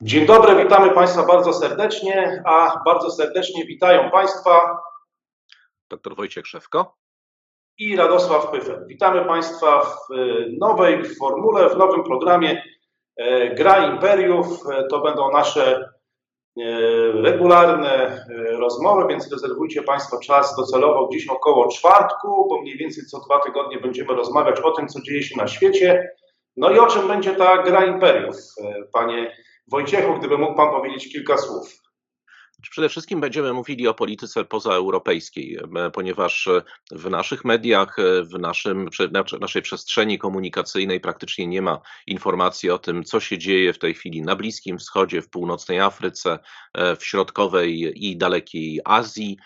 Dzień dobry, witamy Państwa bardzo serdecznie, a bardzo serdecznie witają Państwa Dr Wojciech Szewko. i Radosław Pyfel. Witamy Państwa w y, nowej formule, w nowym programie e, Gra Imperiów. E, To będą nasze e, regularne rozmowy, więc rezerwujcie Państwo czas docelowo gdzieś około czwartku, bo mniej więcej co dwa tygodnie będziemy rozmawiać o tym, co dzieje się na świecie. No i o czym będzie ta Gra Imperiów, Panie Wojciechu, gdyby mógł Pan powiedzieć kilka słów. Przede wszystkim będziemy mówili o polityce pozaeuropejskiej, e, ponieważ e, w naszych mediach, e, w naszym, naszej przestrzeni komunikacyjnej praktycznie nie ma informacji o tym, co się dzieje w tej chwili na Bliskim Wschodzie, w północnej Afryce, w środkowej i dalekiej Azji.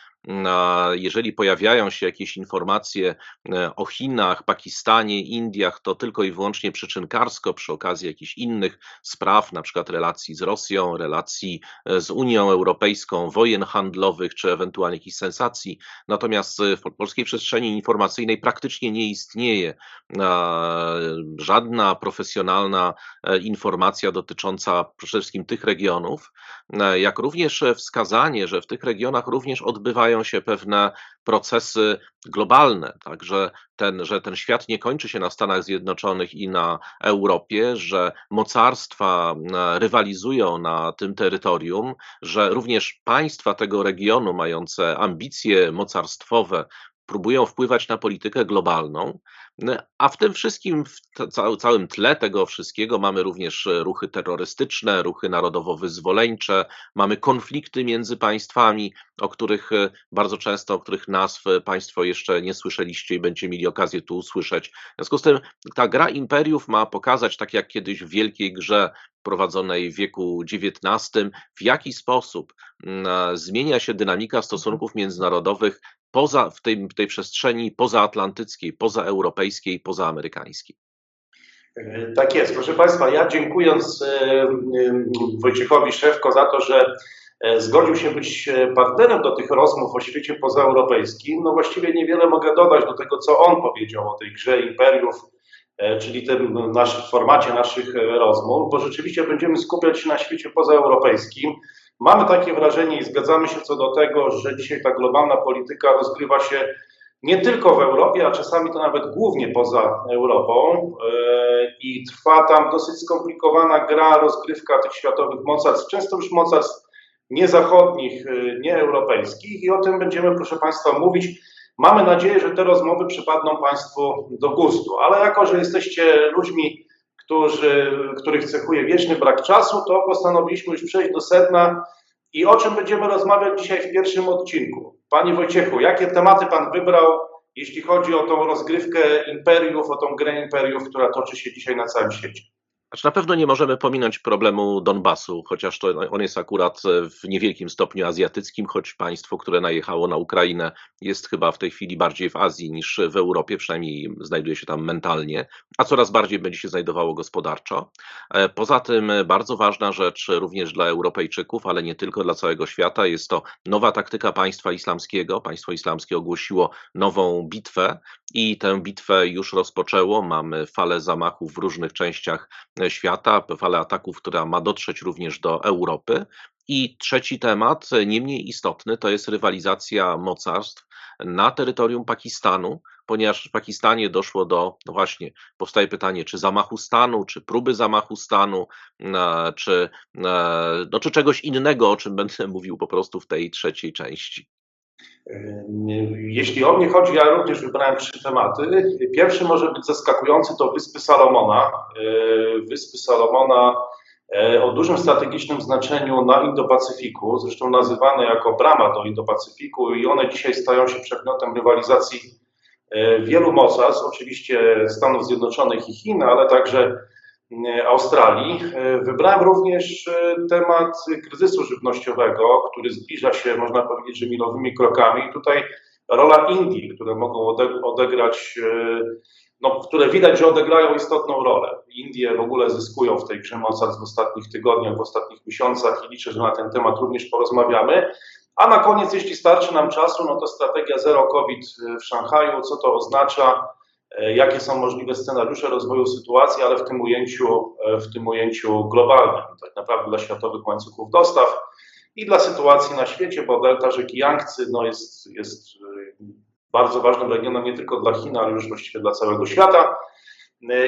Jeżeli pojawiają się jakieś informacje e, o Chinach, Pakistanie, Indiach, to tylko i wyłącznie przyczynkarsko przy okazji jakichś innych spraw, na przykład relacji z Rosją, relacji e, z Unią Europejską, wojen handlowych czy ewentualnie jakichś sensacji. Natomiast e, w polskiej przestrzeni informacyjnej praktycznie nie istnieje żadna profesjonalna informacja dotycząca przede wszystkim tych regionów, jak również wskazanie, że w tych regionach również odbywają się pewne procesy globalne, także ten, że ten świat nie kończy się na Stanach Zjednoczonych i na Europie, że mocarstwa e, rywalizują na tym terytorium, że również państwa tego regionu mające ambicje mocarstwowe próbują wpływać na politykę globalną, a w tym wszystkim, w ca- cał- całym tle tego wszystkiego mamy również e, ruchy terrorystyczne, ruchy narodowo-wyzwoleńcze, mamy konflikty między państwami, o których e, bardzo często, o których nazw e, Państwo jeszcze nie słyszeliście i będziecie mieli okazję tu usłyszeć. W związku z tym ta gra imperiów ma pokazać, tak jak kiedyś w wielkiej grze prowadzonej w wieku XIX, w jaki sposób mm, zmienia się dynamika stosunków międzynarodowych poza, w tej, w tej przestrzeni pozaatlantyckiej, pozaeuropejskiej, pozaamerykańskiej. E, Tak jest. Proszę Państwa, ja dziękując e, Wojciechowi Szewko za to, że e, zgodził się być partnerem do tych rozmów o świecie pozaeuropejskim, no właściwie niewiele mogę dodać do tego, co on powiedział o tej grze imperiów, czyli tym naszym formacie naszych rozmów, bo rzeczywiście będziemy skupiać się na świecie pozaeuropejskim. Mamy takie wrażenie i zgadzamy się co do tego, że dzisiaj ta globalna polityka rozgrywa się nie tylko w Europie, a czasami to nawet głównie poza Europą e, i trwa tam dosyć skomplikowana gra, rozgrywka tych światowych mocarstw, często już mocarstw niezachodnich, e, nieeuropejskich i o tym będziemy, proszę Państwa, mówić. Mamy nadzieję, że te rozmowy przypadną Państwu do gustu, ale jako, że jesteście ludźmi, którzy, których cechuje wieczny brak czasu, to postanowiliśmy już przejść do sedna i o czym będziemy rozmawiać dzisiaj w pierwszym odcinku? Panie Wojciechu, jakie tematy Pan wybrał, jeśli chodzi o tą rozgrywkę imperiów, o tą grę imperiów, która toczy się dzisiaj na całym świecie? Znaczy na pewno nie możemy pominąć problemu Donbasu, chociaż to on jest akurat w niewielkim stopniu azjatyckim, choć państwo, które najechało na Ukrainę, jest chyba w tej chwili bardziej w Azji niż w Europie, przynajmniej znajduje się tam mentalnie, a coraz bardziej będzie się znajdowało gospodarczo. E, Poza tym bardzo ważna rzecz również dla Europejczyków, ale nie tylko dla całego świata, jest to nowa taktyka państwa islamskiego. Państwo islamskie ogłosiło nową bitwę i tę bitwę już rozpoczęło. Mamy falę zamachów w różnych częściach e, świata, falę ataków, która ma dotrzeć również do Europy. I trzeci temat, e, nie mniej istotny, to jest rywalizacja mocarstw na terytorium Pakistanu, ponieważ w Pakistanie doszło do, no właśnie, powstaje pytanie, czy zamachu stanu, czy próby zamachu stanu, e, czy, e, no, czy czegoś innego, o czym będę mówił po prostu w tej trzeciej części. Jeśli o mnie chodzi, ja również wybrałem trzy tematy. Pierwszy może być zaskakujący, to Wyspy Salomona. Wyspy Salomona e, o dużym strategicznym znaczeniu na Indo-Pacyfiku, zresztą nazywane jako brama do Indo-Pacyfiku i one dzisiaj stają się przedmiotem rywalizacji e, wielu mocarstw, oczywiście Stanów Zjednoczonych i Chin, ale także Australii. E, Wybrałem również e, temat kryzysu żywnościowego, który zbliża się, można powiedzieć, że milowymi krokami. I tutaj rola Indii, które mogą ode- odegrać, e, no, które widać, że odegrają istotną rolę. Indie w ogóle zyskują w tej grze w ostatnich tygodniach, w ostatnich miesiącach i liczę, że na ten temat również porozmawiamy. A na koniec, jeśli starczy nam czasu, no to strategia zero COVID w Szanghaju, co to oznacza, e, jakie są możliwe scenariusze rozwoju sytuacji, ale w tym ujęciu e, w tym ujęciu globalnym, tak naprawdę dla światowych łańcuchów dostaw i dla sytuacji na świecie, bo delta rzeki Yangtze no jest, jest bardzo ważnym regionem nie tylko dla Chin, ale już właściwie dla całego świata.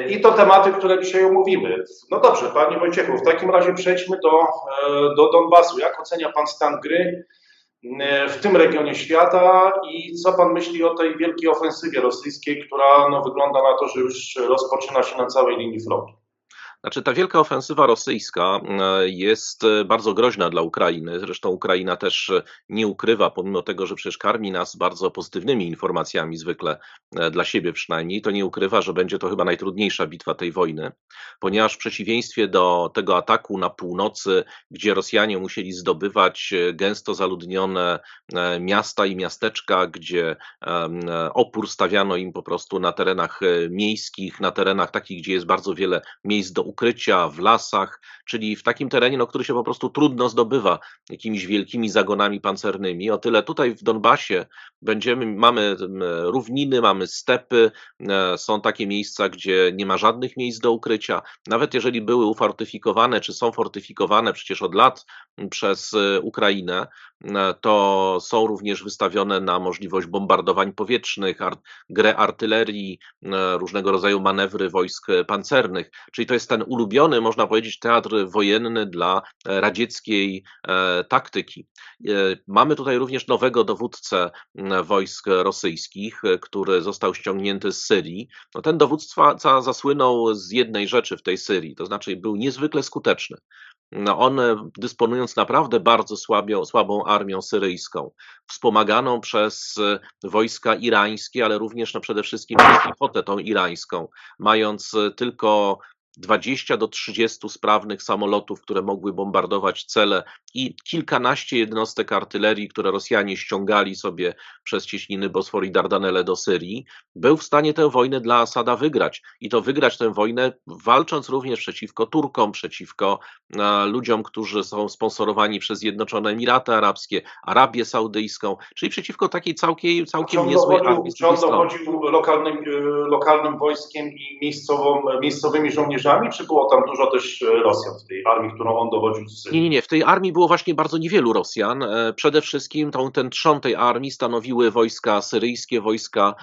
I to tematy, które dzisiaj omówimy. No dobrze, Panie Wojciechu, w takim razie przejdźmy do, do Donbasu. Jak ocenia Pan stan gry w tym regionie świata i co Pan myśli o tej wielkiej ofensywie rosyjskiej, która no, wygląda na to, że już rozpoczyna się na całej linii frontu? Znaczy, ta wielka ofensywa rosyjska e, jest e, bardzo groźna dla Ukrainy. Zresztą Ukraina też e, nie ukrywa, pomimo tego, że przecież karmi nas bardzo pozytywnymi informacjami, zwykle dla siebie przynajmniej, to nie ukrywa, że będzie to chyba najtrudniejsza bitwa tej wojny, ponieważ w przeciwieństwie do tego ataku na północy, gdzie Rosjanie musieli zdobywać gęsto zaludnione miasta i miasteczka, gdzie opór stawiano im po prostu na terenach miejskich, na terenach takich, gdzie jest bardzo wiele miejsc do ukrycia w lasach, czyli w takim terenie, no, który się po prostu trudno zdobywa jakimiś wielkimi zagonami pancernymi. O tyle tutaj w Donbasie będziemy, mamy równiny, mamy stepy, e, są takie miejsca, gdzie nie ma żadnych miejsc do ukrycia. Nawet jeżeli były ufortyfikowane, czy są fortyfikowane przecież od lat przez e, Ukrainę, to są również wystawione na możliwość bombardowań powietrznych, grę artylerii, różnego rodzaju manewry wojsk pancernych. Czyli to jest ten ulubiony, można powiedzieć, teatr wojenny dla radzieckiej taktyki. Mamy tutaj również nowego dowódcę wojsk rosyjskich, który został ściągnięty z Syrii. No ten dowódca zasłynął z jednej rzeczy w tej Syrii, to znaczy był niezwykle skuteczny. No on, dysponując naprawdę bardzo słabio, słabą armią syryjską, wspomaganą przez wojska irańskie, ale również no przede wszystkim przez piechotę tą irańską, mając tylko 20 do 30 sprawnych samolotów, które mogły bombardować cele i kilkanaście jednostek artylerii, które Rosjanie ściągali sobie przez cieśniny Bosfor i Dardanelle do Syrii, był w stanie tę wojnę dla Asada wygrać. I to wygrać tę wojnę walcząc również przeciwko Turkom, przeciwko e, ludziom, którzy są sponsorowani przez Zjednoczone Emiraty Arabskie, Arabię Saudyjską, czyli przeciwko takiej całkiem, całkiem niezłej armii. Czy on dochodził lokalnym, e, lokalnym wojskiem i miejscową, miejscowymi żołnierzami, czy było tam dużo też Rosjan w tej armii, którą on dowodził z Syrii? Nie, nie, nie. W tej armii było było właśnie bardzo niewielu Rosjan. E, przede wszystkim tą, ten trzon tej armii stanowiły wojska syryjskie, wojska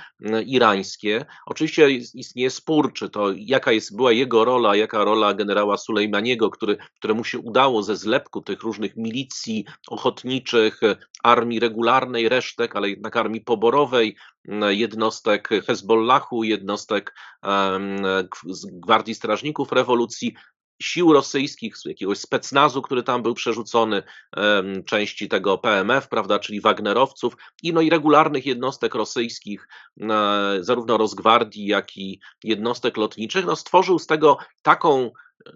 irańskie. Oczywiście istnieje spór, czy to jaka jest, była jego rola, jaka rola generała Sulejmaniego, który, któremu się udało ze zlepku tych różnych milicji ochotniczych, armii regularnej, resztek, ale jednak armii poborowej, jednostek Hezbollahu, jednostek um, Gwardii Strażników Rewolucji, sił rosyjskich, jakiegoś specnazu, który tam był przerzucony, części tego PMF, prawda, czyli Wagnerowców, i no i regularnych jednostek rosyjskich, zarówno Rosgwardii, jak i jednostek lotniczych, no stworzył z tego taką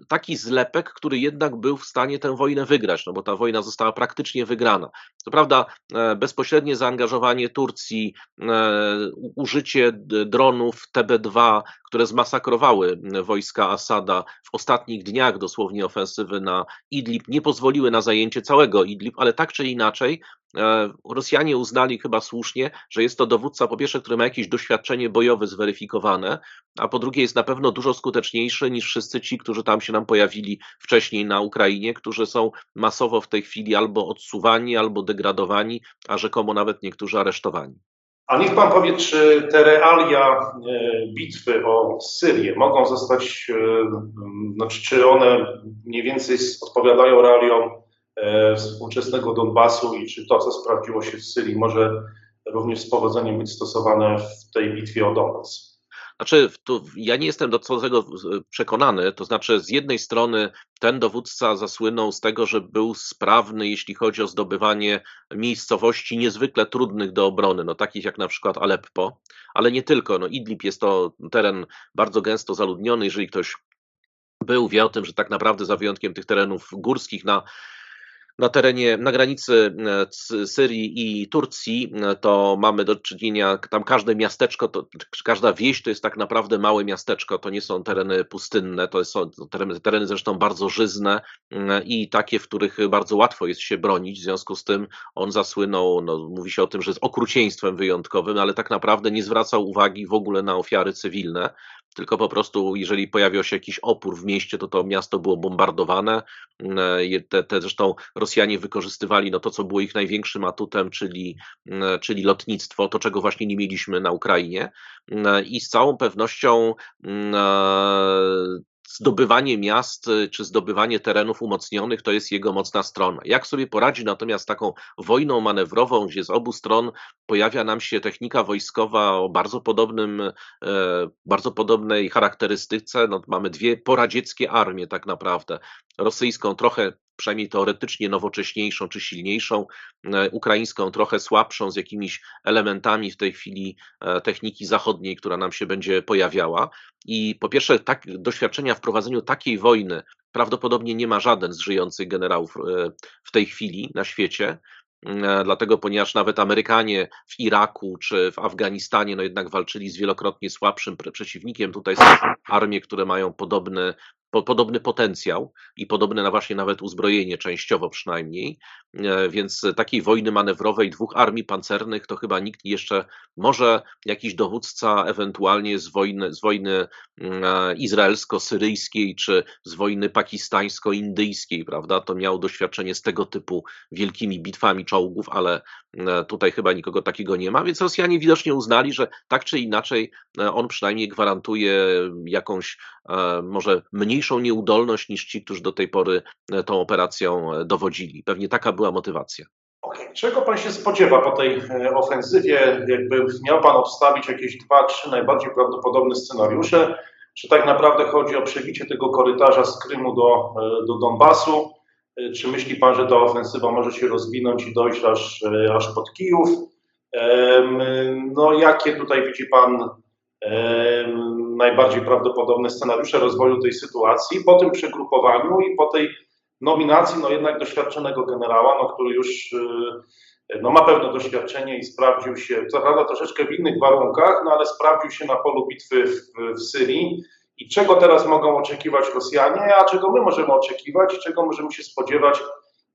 taki zlepek, który jednak był w stanie tę wojnę wygrać, no bo ta wojna została praktycznie wygrana. Co prawda e, bezpośrednie zaangażowanie Turcji, e, użycie dronów TB2, które zmasakrowały wojska Asada w ostatnich dniach dosłownie ofensywy na Idlib, nie pozwoliły na zajęcie całego Idlib, ale tak czy inaczej E, Rosjanie uznali chyba słusznie, że jest to dowódca, po pierwsze, który ma jakieś doświadczenie bojowe zweryfikowane, a po drugie jest na pewno dużo skuteczniejszy niż wszyscy ci, którzy tam się nam pojawili wcześniej na Ukrainie, którzy są masowo w tej chwili albo odsuwani, albo degradowani, a rzekomo nawet niektórzy aresztowani. A niech pan powie, czy te realia e, bitwy o Syrię mogą zostać, e, znaczy, czy one mniej więcej odpowiadają realiom E, współczesnego Donbasu i czy to, co sprawdziło się w Syrii, może również z powodzeniem być stosowane w tej bitwie o Donbas. Znaczy, ja nie jestem do tego przekonany. To znaczy, z jednej strony ten dowódca zasłynął z tego, że był sprawny, jeśli chodzi o zdobywanie miejscowości niezwykle trudnych do obrony, no takich jak na przykład Aleppo, ale nie tylko. No Idlib jest to teren bardzo gęsto zaludniony. Jeżeli ktoś był, wie o tym, że tak naprawdę za wyjątkiem tych terenów górskich na na terenie, na granicy e, Syrii i Turcji, e, to mamy do czynienia, tam każde miasteczko, to, każda wieś to jest tak naprawdę małe miasteczko, to nie są tereny pustynne, to są tereny, tereny zresztą bardzo żyzne e, i takie, w których bardzo łatwo jest się bronić, w związku z tym on zasłynął, no, mówi się o tym, że z okrucieństwem wyjątkowym, ale tak naprawdę nie zwracał uwagi w ogóle na ofiary cywilne, tylko po prostu jeżeli pojawiał się jakiś opór w mieście, to to miasto było bombardowane. E, te, te zresztą Rosjanie wykorzystywali no to, co było ich największym atutem, czyli, czyli lotnictwo, to czego właśnie nie mieliśmy na Ukrainie i z całą pewnością zdobywanie miast y, czy zdobywanie terenów umocnionych to jest jego mocna strona. Jak sobie poradzi natomiast taką wojną manewrową, gdzie z obu stron pojawia nam się technika wojskowa o bardzo podobnym, e, bardzo podobnej charakterystyce, no, mamy dwie poradzieckie armie tak naprawdę. Rosyjską trochę przynajmniej teoretycznie nowocześniejszą czy silniejszą, e, ukraińską trochę słabszą, z jakimiś elementami w tej chwili e, techniki zachodniej, która nam się będzie pojawiała. I po pierwsze, tak, doświadczenia w prowadzeniu takiej wojny prawdopodobnie nie ma żaden z żyjących generałów e, w tej chwili na świecie. Dlatego, ponieważ nawet Amerykanie w Iraku czy w Afganistanie, no jednak walczyli z wielokrotnie słabszym przeciwnikiem. Tutaj są armie, które mają podobny po, podobny potencjał i podobne na właśnie nawet uzbrojenie, częściowo przynajmniej, e, więc takiej wojny manewrowej dwóch armii pancernych to chyba nikt jeszcze, może jakiś dowódca ewentualnie z wojny, z wojny e, izraelsko-syryjskiej czy z wojny pakistańsko-indyjskiej, prawda, to miał doświadczenie z tego typu wielkimi bitwami czołgów, ale e, tutaj chyba nikogo takiego nie ma, więc Rosjanie widocznie uznali, że tak czy inaczej on przynajmniej gwarantuje jakąś może mniejszą mniejszą nieudolność niż ci, którzy do tej pory e, tą operacją e, dowodzili. Pewnie taka była motywacja. Czego pan się spodziewa po tej e, ofensywie? Jakby miał pan obstawić jakieś dwa, trzy najbardziej prawdopodobne scenariusze? Czy tak naprawdę chodzi o przebicie tego korytarza z Krymu do, do Donbasu? Czy myśli pan, że ta ofensywa może się rozwinąć i dojść aż, aż pod Kijów? No, jakie tutaj widzi pan najbardziej prawdopodobne scenariusze rozwoju tej sytuacji po tym przegrupowaniu i po tej nominacji, no jednak doświadczonego generała, no, który już y, no, ma pewne doświadczenie i sprawdził się, co prawda troszeczkę w innych warunkach, no ale sprawdził się na polu bitwy w, w Syrii. I czego teraz mogą oczekiwać Rosjanie, a czego my możemy oczekiwać i czego możemy się spodziewać?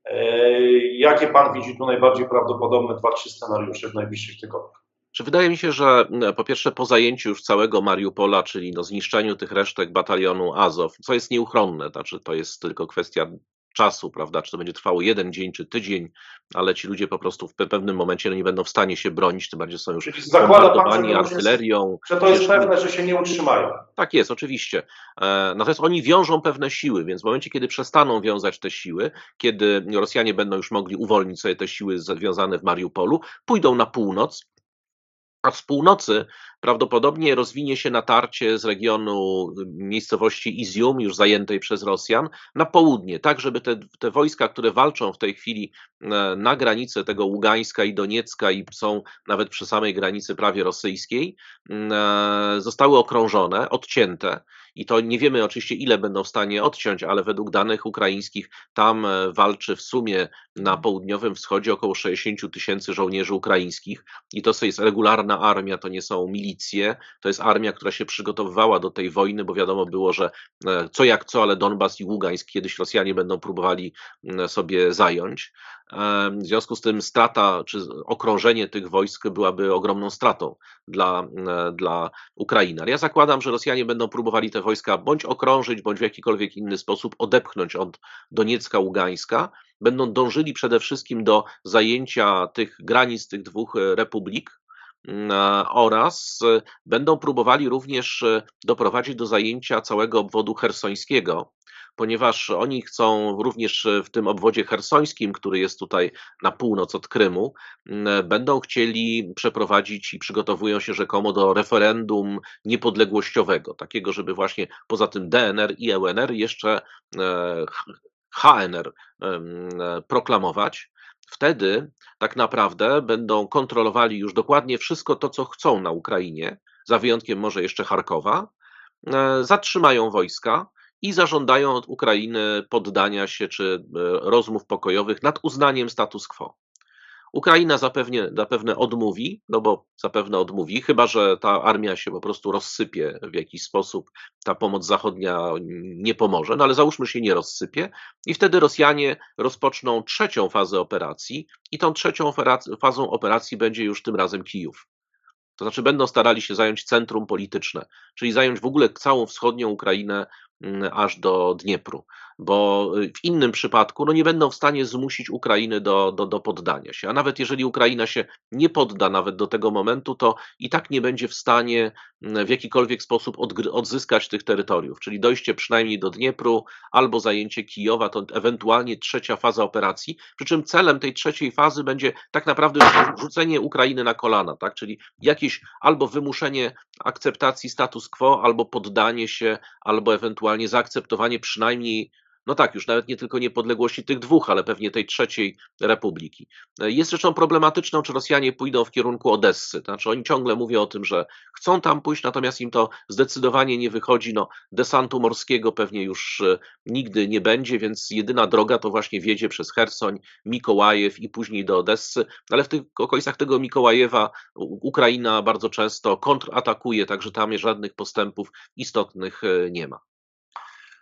E, jakie pan widzi tu najbardziej prawdopodobne dwa, trzy scenariusze w najbliższych tygodniach? Czy wydaje mi się, że po pierwsze po zajęciu już całego Mariupola, czyli no zniszczeniu tych resztek batalionu Azow, co jest nieuchronne, znaczy to jest tylko kwestia czasu, prawda, czy to będzie trwało jeden dzień, czy tydzień, ale ci ludzie po prostu w pewnym momencie no, nie będą w stanie się bronić, tym bardziej są już bombardowani artylerią. Że to jest pewne, że się nie utrzymają. Tak jest, oczywiście. E, natomiast oni wiążą pewne siły, więc w momencie, kiedy przestaną wiązać te siły, kiedy Rosjanie będą już mogli uwolnić sobie te siły związane w Mariupolu, pójdą na północ, północy prawdopodobnie rozwinie się natarcie z regionu miejscowości Izium, już zajętej przez Rosjan, na południe, tak żeby te, te wojska, które walczą w tej chwili e, na granicy tego Ługańska i Doniecka i są nawet przy samej granicy prawie rosyjskiej, e, zostały okrążone, odcięte. I to nie wiemy oczywiście ile będą w stanie odciąć, ale według danych ukraińskich tam e, walczy w sumie na południowym wschodzie około 60 tysięcy żołnierzy ukraińskich. I to jest regularna armia, to nie są to jest armia, która się przygotowywała do tej wojny, bo wiadomo było, że e, co jak co, ale Donbas i Ługańsk kiedyś Rosjanie będą próbowali sobie zająć. W związku z tym strata czy okrążenie tych wojsk byłaby ogromną stratą dla, dla Ukrainy. Ale ja zakładam, że Rosjanie będą próbowali te wojska bądź okrążyć, bądź w jakikolwiek inny sposób odepchnąć od Doniecka, Ługańska. Będą dążyli przede wszystkim do zajęcia tych granic tych dwóch e, republik, oraz e, będą próbowali również e, doprowadzić do zajęcia całego obwodu hersońskiego, ponieważ oni chcą również w tym obwodzie hersońskim, który jest tutaj na północ od Krymu, będą chcieli przeprowadzić i przygotowują się rzekomo do referendum niepodległościowego, takiego, żeby właśnie poza tym DNR i EUNR jeszcze e, HNR proklamować. Wtedy tak naprawdę będą kontrolowali już dokładnie wszystko to, co chcą na Ukrainie, za wyjątkiem może jeszcze Charkowa, e, zatrzymają wojska, i zażądają od Ukrainy poddania się czy e, rozmów pokojowych nad uznaniem status quo. Ukraina zapewne, zapewne odmówi, no bo zapewne odmówi, chyba że ta armia się po prostu rozsypie w jakiś sposób, ta pomoc zachodnia nie pomoże, no ale załóżmy się nie rozsypie i wtedy Rosjanie rozpoczną trzecią fazę operacji i tą trzecią fazą operacji będzie już tym razem Kijów. To znaczy będą starali się zająć centrum polityczne, czyli zająć w ogóle całą wschodnią Ukrainę aż do Dniepru, bo y, w innym przypadku no nie będą w stanie zmusić Ukrainy do, do, do poddania się. A nawet jeżeli Ukraina się nie podda nawet do tego momentu, to i tak nie będzie w stanie mm, w jakikolwiek sposób odzyskać tych terytoriów, czyli dojście przynajmniej do Dniepru albo zajęcie Kijowa, to ewentualnie trzecia faza operacji, przy czym celem tej trzeciej fazy będzie tak naprawdę rzucenie Ukrainy na kolana, tak? czyli jakieś albo wymuszenie akceptacji status quo, albo poddanie się, albo ewentualnie zaakceptowanie przynajmniej no tak, już nawet nie tylko niepodległości tych dwóch, ale pewnie tej trzeciej republiki. Jest rzeczą problematyczną, czy Rosjanie pójdą w kierunku Odessy. Znaczy, oni ciągle mówią o tym, że chcą tam pójść, natomiast im to zdecydowanie nie wychodzi. No, desantu morskiego pewnie już e, nigdy nie będzie, więc jedyna droga to właśnie wiedzie przez Hersoń, Mikołajew i później do Odessy. Ale w tych okolicach tego Mikołajewa Ukraina bardzo często kontratakuje, także tam żadnych postępów istotnych e, nie ma.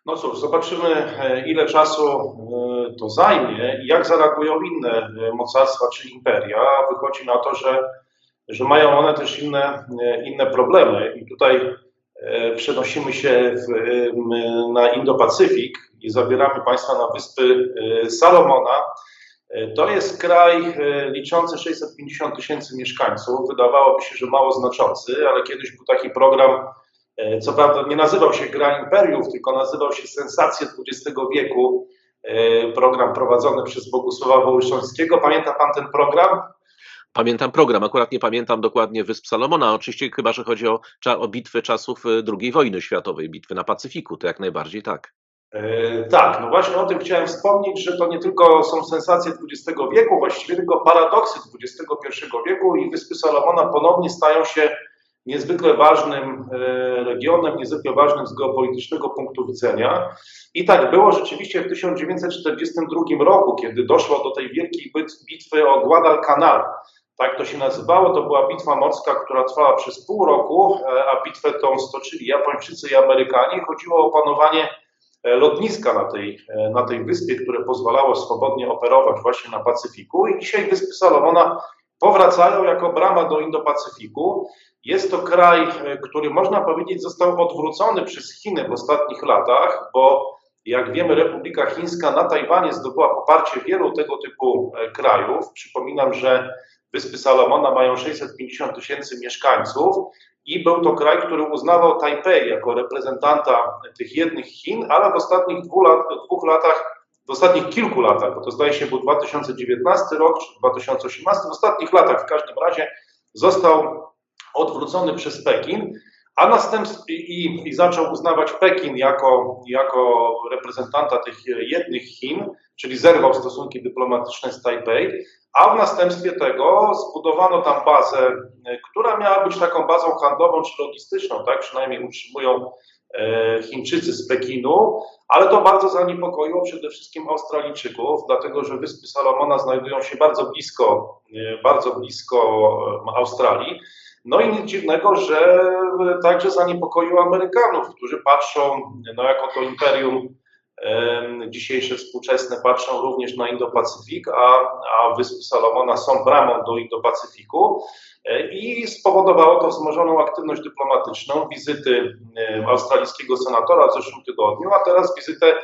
No cóż, zobaczymy, e, ile czasu e, to zajmie i jak zareagują inne e, mocarstwa czy imperia. Wychodzi na to, że, że mają one też inne, inne problemy. I tutaj przenosimy się w, na Indo-Pacyfik i zabieramy Państwa na wyspy Salomona. To jest kraj liczący 650 tysięcy mieszkańców. Wydawałoby się, że mało znaczący, ale kiedyś był taki program Co prawda nie nazywał się Gra Imperiów, tylko nazywał się Sensacje XX wieku. E, Program prowadzony przez Bogusława Wołyszowskiego. Pamięta pan ten program? Pamiętam program, akurat nie pamiętam dokładnie Wysp Salomona, oczywiście chyba, że chodzi o, o bitwy czasów y, II wojny światowej, bitwy na Pacyfiku, to jak najbardziej tak. E, Tak, no właśnie o tym chciałem wspomnieć, że to nie tylko są sensacje XX wieku, właściwie tylko paradoksy XXI wieku i Wyspy Salomona ponownie stają się niezwykle ważnym e, regionem, niezwykle ważnym z geopolitycznego punktu widzenia. I tak było rzeczywiście w 1942 roku, kiedy doszło do tej wielkiej bit- bitwy o Guadalcanal. Tak to się nazywało. To była bitwa morska, która trwała przez pół roku, e, a bitwę tą stoczyli Japończycy i Amerykanie. Chodziło o opanowanie e, lotniska na tej, na tej wyspie, które pozwalało swobodnie operować właśnie na Pacyfiku. I dzisiaj Wyspy Salomona powracają jako brama do Indo-Pacyfiku. Jest to kraj, e, który można powiedzieć został odwrócony przez Chiny w ostatnich latach, bo jak wiemy, Republika Chińska na Tajwanie zdobyła poparcie wielu tego typu e, krajów. Przypominam, że Wyspy Salomona mają 650 tysięcy mieszkańców i był to kraj, który uznawał Tajpej jako reprezentanta tych jednych Chin, ale w ostatnich dwóch, lat, dwóch latach, w ostatnich kilku latach, bo to zdaje się był 2019 rok czy 2018, w ostatnich latach w każdym razie został odwrócony przez Pekin, a następstwie i, i zaczął uznawać Pekin jako, jako reprezentanta tych jednych Chin, czyli zerwał stosunki dyplomatyczne z Tajpej, a w następstwie tego zbudowano tam bazę, która miała być taką bazą handlową czy logistyczną, tak przynajmniej utrzymują e, Chińczycy z Pekinu, ale to bardzo zaniepokoiło przede wszystkim Australijczyków, dlatego że Wyspy Salomona znajdują się bardzo blisko, e, bardzo blisko e, Australii. No i nic dziwnego, że także zaniepokoiło Amerykanów, którzy patrzą, no jako to imperium em, dzisiejsze współczesne patrzą również na Indo-Pacyfik, a, a Wyspy Salomona są bramą do Indo-Pacyfiku E, i spowodowało to wzmożoną aktywność dyplomatyczną, wizyty e, australijskiego senatora w zeszłym tygodniu, a teraz wizytę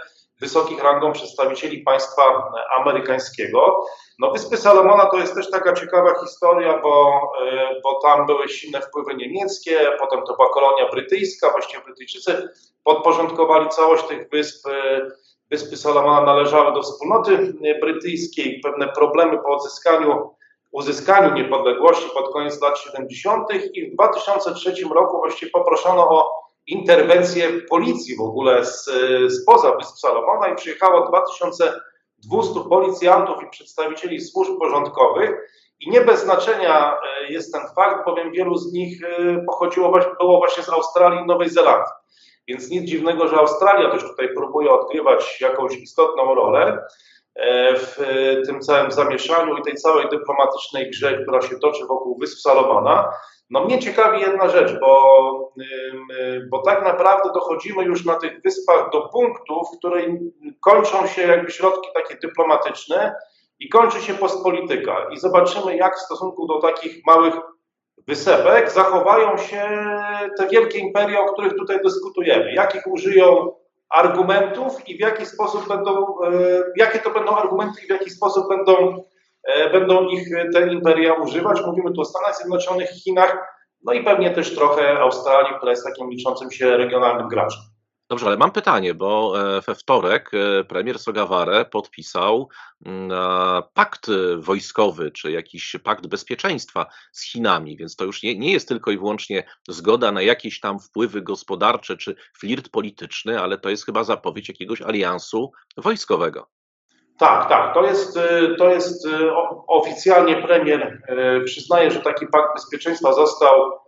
wysokich rangą przedstawicieli państwa amerykańskiego. No, Wyspy Salomona to jest też taka ciekawa historia, bo, e, bo tam były silne wpływy niemieckie, potem to była kolonia brytyjska, właściwie Brytyjczycy podporządkowali całość tych wysp. e, Wyspy Salomona należały do wspólnoty e, brytyjskiej, pewne problemy po odzyskaniu, uzyskaniu niepodległości pod koniec lat 70. i w 2003 roku właściwie poproszono o interwencję policji w ogóle z, spoza Wysp Salomona i przyjechało 2200 policjantów i przedstawicieli służb porządkowych i nie bez znaczenia e, jest ten fakt, bowiem wielu z nich e, pochodziło było właśnie z Australii i Nowej Zelandii. Więc nic dziwnego, że Australia też tutaj próbuje odgrywać jakąś istotną rolę w tym całym zamieszaniu i tej całej dyplomatycznej grze, która się toczy wokół Wysp Salomona. No mnie ciekawi jedna rzecz, bo, y, bo tak naprawdę dochodzimy już na tych wyspach do punktu, w którym kończą się jakby środki takie dyplomatyczne i kończy się postpolityka. I zobaczymy, jak w stosunku do takich małych wysepek zachowają się te wielkie imperia, o których tutaj dyskutujemy. Jakich użyją argumentów i w jaki sposób będą, e, jakie to będą argumenty i w jaki sposób będą, e, będą ich te imperia używać. Mówimy tu o Stanach Zjednoczonych, Chinach, no i pewnie też trochę Australii, która jest takim liczącym się regionalnym graczem. Dobrze, ale mam pytanie, bo e, we wtorek e, premier Sogaware podpisał mm, pakt wojskowy, czy jakiś pakt bezpieczeństwa z Chinami, więc to już nie, nie jest tylko i wyłącznie zgoda na jakieś tam wpływy gospodarcze czy flirt polityczny, ale to jest chyba zapowiedź jakiegoś aliansu wojskowego. Tak, tak. To jest, e, to jest oficjalnie premier przyznaje, że taki pakt bezpieczeństwa został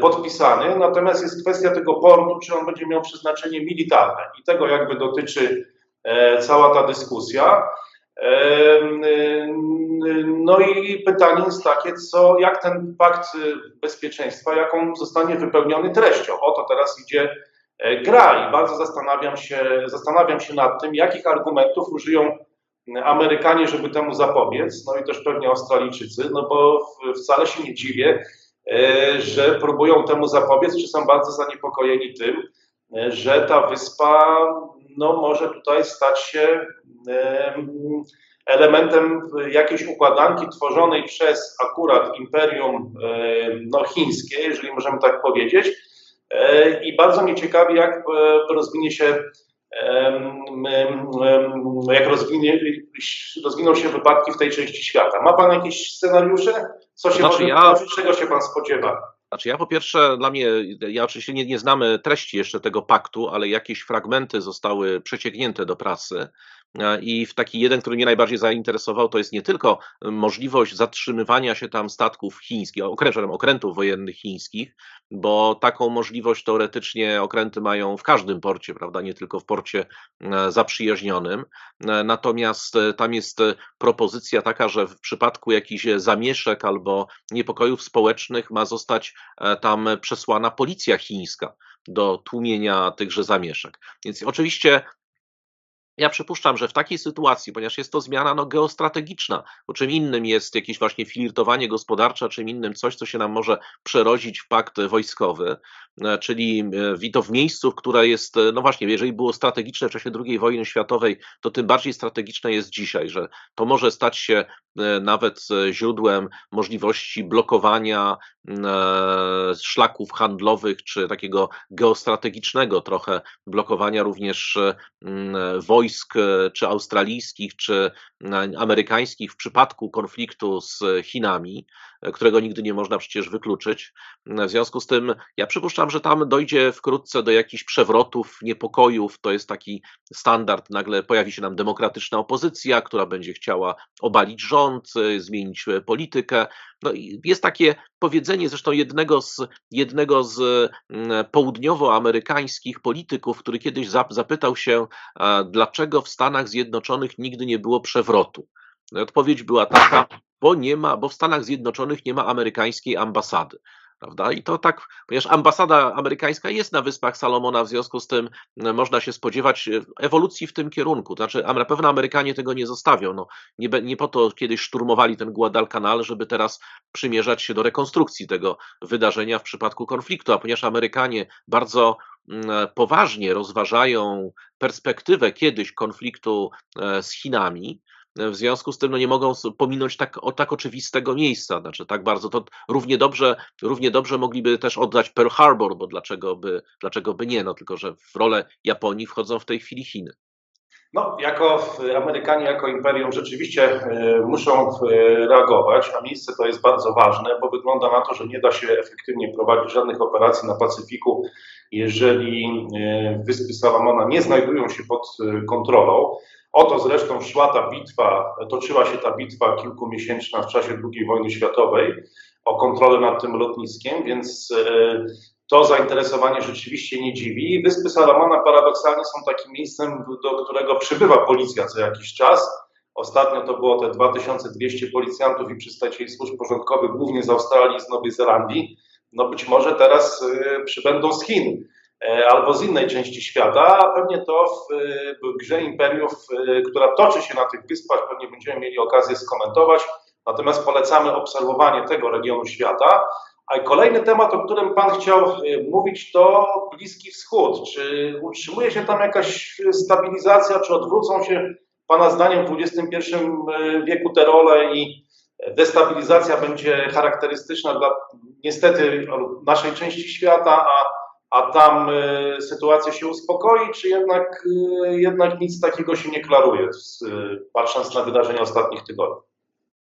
podpisany, natomiast jest kwestia tego portu, czy on będzie miał przeznaczenie militarne i tego jakby dotyczy e, cała ta dyskusja. E, no i pytanie jest takie, co, jak ten pakt bezpieczeństwa, jak on zostanie wypełniony treścią. O to teraz idzie gra i bardzo zastanawiam się, zastanawiam się nad tym, jakich argumentów użyją Amerykanie, żeby temu zapobiec, no i też pewnie Australijczycy, no bo wcale się nie dziwię, E, że próbują temu zapobiec, czy są bardzo zaniepokojeni tym, e, że ta wyspa no, może tutaj stać się e, elementem jakiejś układanki tworzonej przez akurat imperium no, chińskie, jeżeli możemy tak powiedzieć. I bardzo mnie ciekawi, jak rozwinie się jak rozwinie, rozwiną się wypadki w tej części świata. Ma Pan jakieś scenariusze? Co się znaczy, może ja... czego się Pan spodziewa? Znaczy ja po pierwsze, dla mnie, ja oczywiście nie, nie znamy treści jeszcze tego paktu, ale jakieś fragmenty zostały przeciągnięte do prasy E, I w taki jeden, który mnie najbardziej zainteresował, to jest nie tylko możliwość zatrzymywania się tam statków chińskich, okrętów, okrętów wojennych chińskich, bo taką możliwość teoretycznie okręty mają w każdym porcie, prawda, nie tylko w porcie e, zaprzyjaźnionym. E, natomiast tam jest propozycja taka, że w przypadku jakichś zamieszek albo niepokojów społecznych ma zostać tam przesłana policja chińska do tłumienia tychże zamieszek. Więc oczywiście ja przypuszczam, że w takiej sytuacji, ponieważ jest to zmiana no, geostrategiczna, bo czym innym jest jakieś właśnie flirtowanie gospodarcze, czym innym coś, co się nam może przerodzić w pakt wojskowy, e, czyli e, to w miejscu, które jest, e, no właśnie, jeżeli było strategiczne w czasie II wojny światowej, to tym bardziej strategiczne jest dzisiaj, że to może stać się nawet źródłem możliwości blokowania szlaków handlowych, czy takiego geostrategicznego trochę blokowania również wojsk wojsk, e, czy australijskich, czy e, amerykańskich w przypadku konfliktu z Chinami, e, którego nigdy nie można przecież wykluczyć. W związku z tym ja przypuszczam, że tam dojdzie wkrótce do jakichś przewrotów, niepokojów. To jest taki standard. Nagle pojawi się nam demokratyczna opozycja, która będzie chciała obalić rząd, zmienić politykę. No jest takie powiedzenie zresztą jednego z, jednego z mm, południowoamerykańskich polityków, który kiedyś zapytał się, dlaczego w Stanach Zjednoczonych nigdy nie było przewrotu. No odpowiedź była taka, bo nie ma, bo w Stanach Zjednoczonych nie ma amerykańskiej ambasady. Prawda? I to tak, ponieważ ambasada amerykańska jest na Wyspach Salomona, w związku z tym można się spodziewać e, ewolucji w tym kierunku. Znaczy, na pewno Amerykanie tego nie zostawią. No, nie, nie po to kiedyś szturmowali ten Guadalcanal, żeby teraz przymierzać się do rekonstrukcji tego wydarzenia w przypadku konfliktu, a ponieważ Amerykanie bardzo poważnie rozważają perspektywę kiedyś konfliktu e, z Chinami, w związku z tym no, nie mogą pominąć tak, o tak oczywistego miejsca. Znaczy, tak bardzo to równie dobrze, równie dobrze mogliby też oddać Pearl Harbor, bo dlaczego by, dlaczego by nie? No, tylko, że w rolę Japonii wchodzą w tej chwili Chiny. No, jako Amerykanie, jako imperium rzeczywiście e, muszą e, reagować, a miejsce to jest bardzo ważne, bo wygląda na to, że nie da się efektywnie prowadzić żadnych operacji na Pacyfiku, jeżeli e, wyspy Salomona nie znajdują się pod kontrolą. Oto zresztą szła ta bitwa, toczyła się ta bitwa kilkumiesięczna w czasie II wojny światowej o kontrolę nad tym lotniskiem, więc e, to zainteresowanie rzeczywiście nie dziwi. Wyspy Salamana paradoksalnie są takim miejscem, do którego przybywa policja co jakiś czas. Ostatnio to było te 2200 policjantów i przedstawicieli służb porządkowych, głównie z Australii i z Nowej Zelandii. No być może teraz e, przybędą z Chin. E, albo z innej części świata, pewnie to w, w grze imperiów, e, która toczy się na tych wyspach, pewnie będziemy mieli okazję skomentować. Natomiast polecamy obserwowanie tego regionu świata, A kolejny temat, o którym Pan chciał mówić, to Bliski Wschód. Czy utrzymuje się tam jakaś stabilizacja, czy odwrócą się Pana zdaniem w XXI wieku te role i destabilizacja będzie charakterystyczna dla niestety naszej części świata, a, a tam y, sytuacja się uspokoi, czy jednak, y, jednak nic takiego się nie klaruje, patrząc na wydarzenia ostatnich tygodni?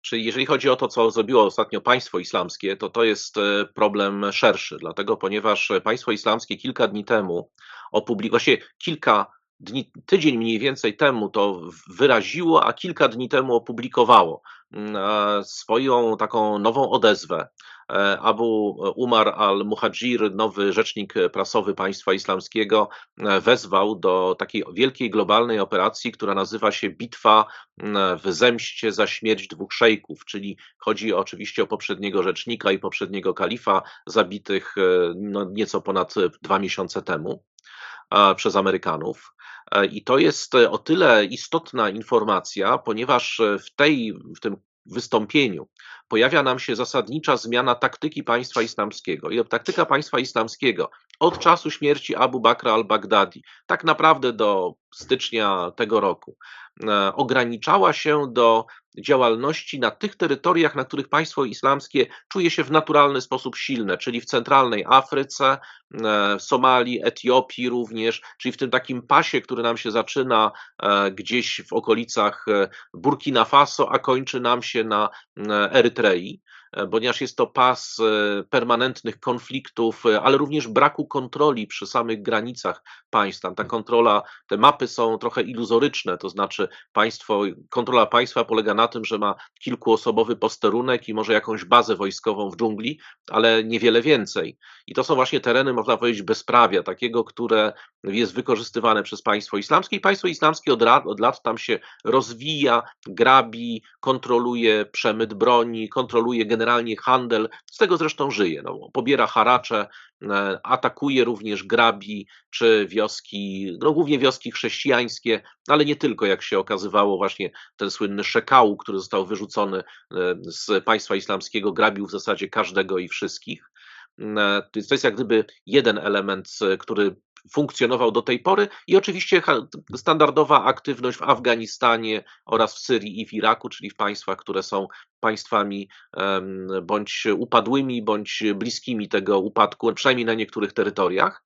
Czyli jeżeli chodzi o to, co zrobiło ostatnio państwo islamskie, to to jest e, problem szerszy, dlatego ponieważ państwo islamskie kilka dni temu opublikowało, właśnie kilka dni, tydzień mniej więcej temu to wyraziło, a kilka dni temu opublikowało mm, swoją taką nową odezwę. E, Abu Umar al-Muhajir, nowy rzecznik prasowy państwa islamskiego, e, wezwał do takiej wielkiej globalnej operacji, która nazywa się Bitwa w zemście za śmierć dwóch szejków, czyli chodzi oczywiście o poprzedniego rzecznika i poprzedniego kalifa zabitych e, no, nieco ponad dwa miesiące temu przez Amerykanów. I to jest o tyle istotna informacja, ponieważ w, tej, w tym wystąpieniu pojawia nam się zasadnicza zmiana taktyki państwa islamskiego. I taktyka państwa islamskiego od czasu śmierci Abu Bakra al-Baghdadi, tak naprawdę do stycznia tego roku, ograniczała się do działalności na tych terytoriach, na których państwo islamskie czuje się w naturalny sposób silne, czyli w centralnej Afryce, e, Somalii, Etiopii również, czyli w tym takim pasie, który nam się zaczyna e, gdzieś w okolicach Burkina Faso, a kończy nam się na Erytrei. E, ponieważ jest to pas e, permanentnych konfliktów, e, ale również braku kontroli przy samych granicach państw. Tam ta kontrola, te mapy są trochę iluzoryczne, to znaczy państwo, kontrola państwa polega na tym, że ma kilkuosobowy posterunek i może jakąś bazę wojskową w dżungli, ale niewiele więcej. I to są właśnie tereny, można powiedzieć, bezprawia, takiego, które jest wykorzystywane przez państwo islamskie i państwo islamskie od, od lat tam się rozwija, grabi, kontroluje przemyt broni, kontroluje generalnie generalnie handel, z tego zresztą żyje. No, pobiera haracze, e, atakuje również grabi czy wioski, no głównie wioski chrześcijańskie, ale nie tylko, jak się okazywało, właśnie ten słynny Szekał, który został wyrzucony e, z państwa islamskiego, grabił w zasadzie każdego i wszystkich. E, to jest jak gdyby jeden element, który funkcjonował do tej pory i oczywiście standardowa aktywność w Afganistanie oraz w Syrii i w Iraku, czyli w państwach, które są państwami bądź upadłymi, bądź bliskimi tego upadku, przynajmniej na niektórych terytoriach.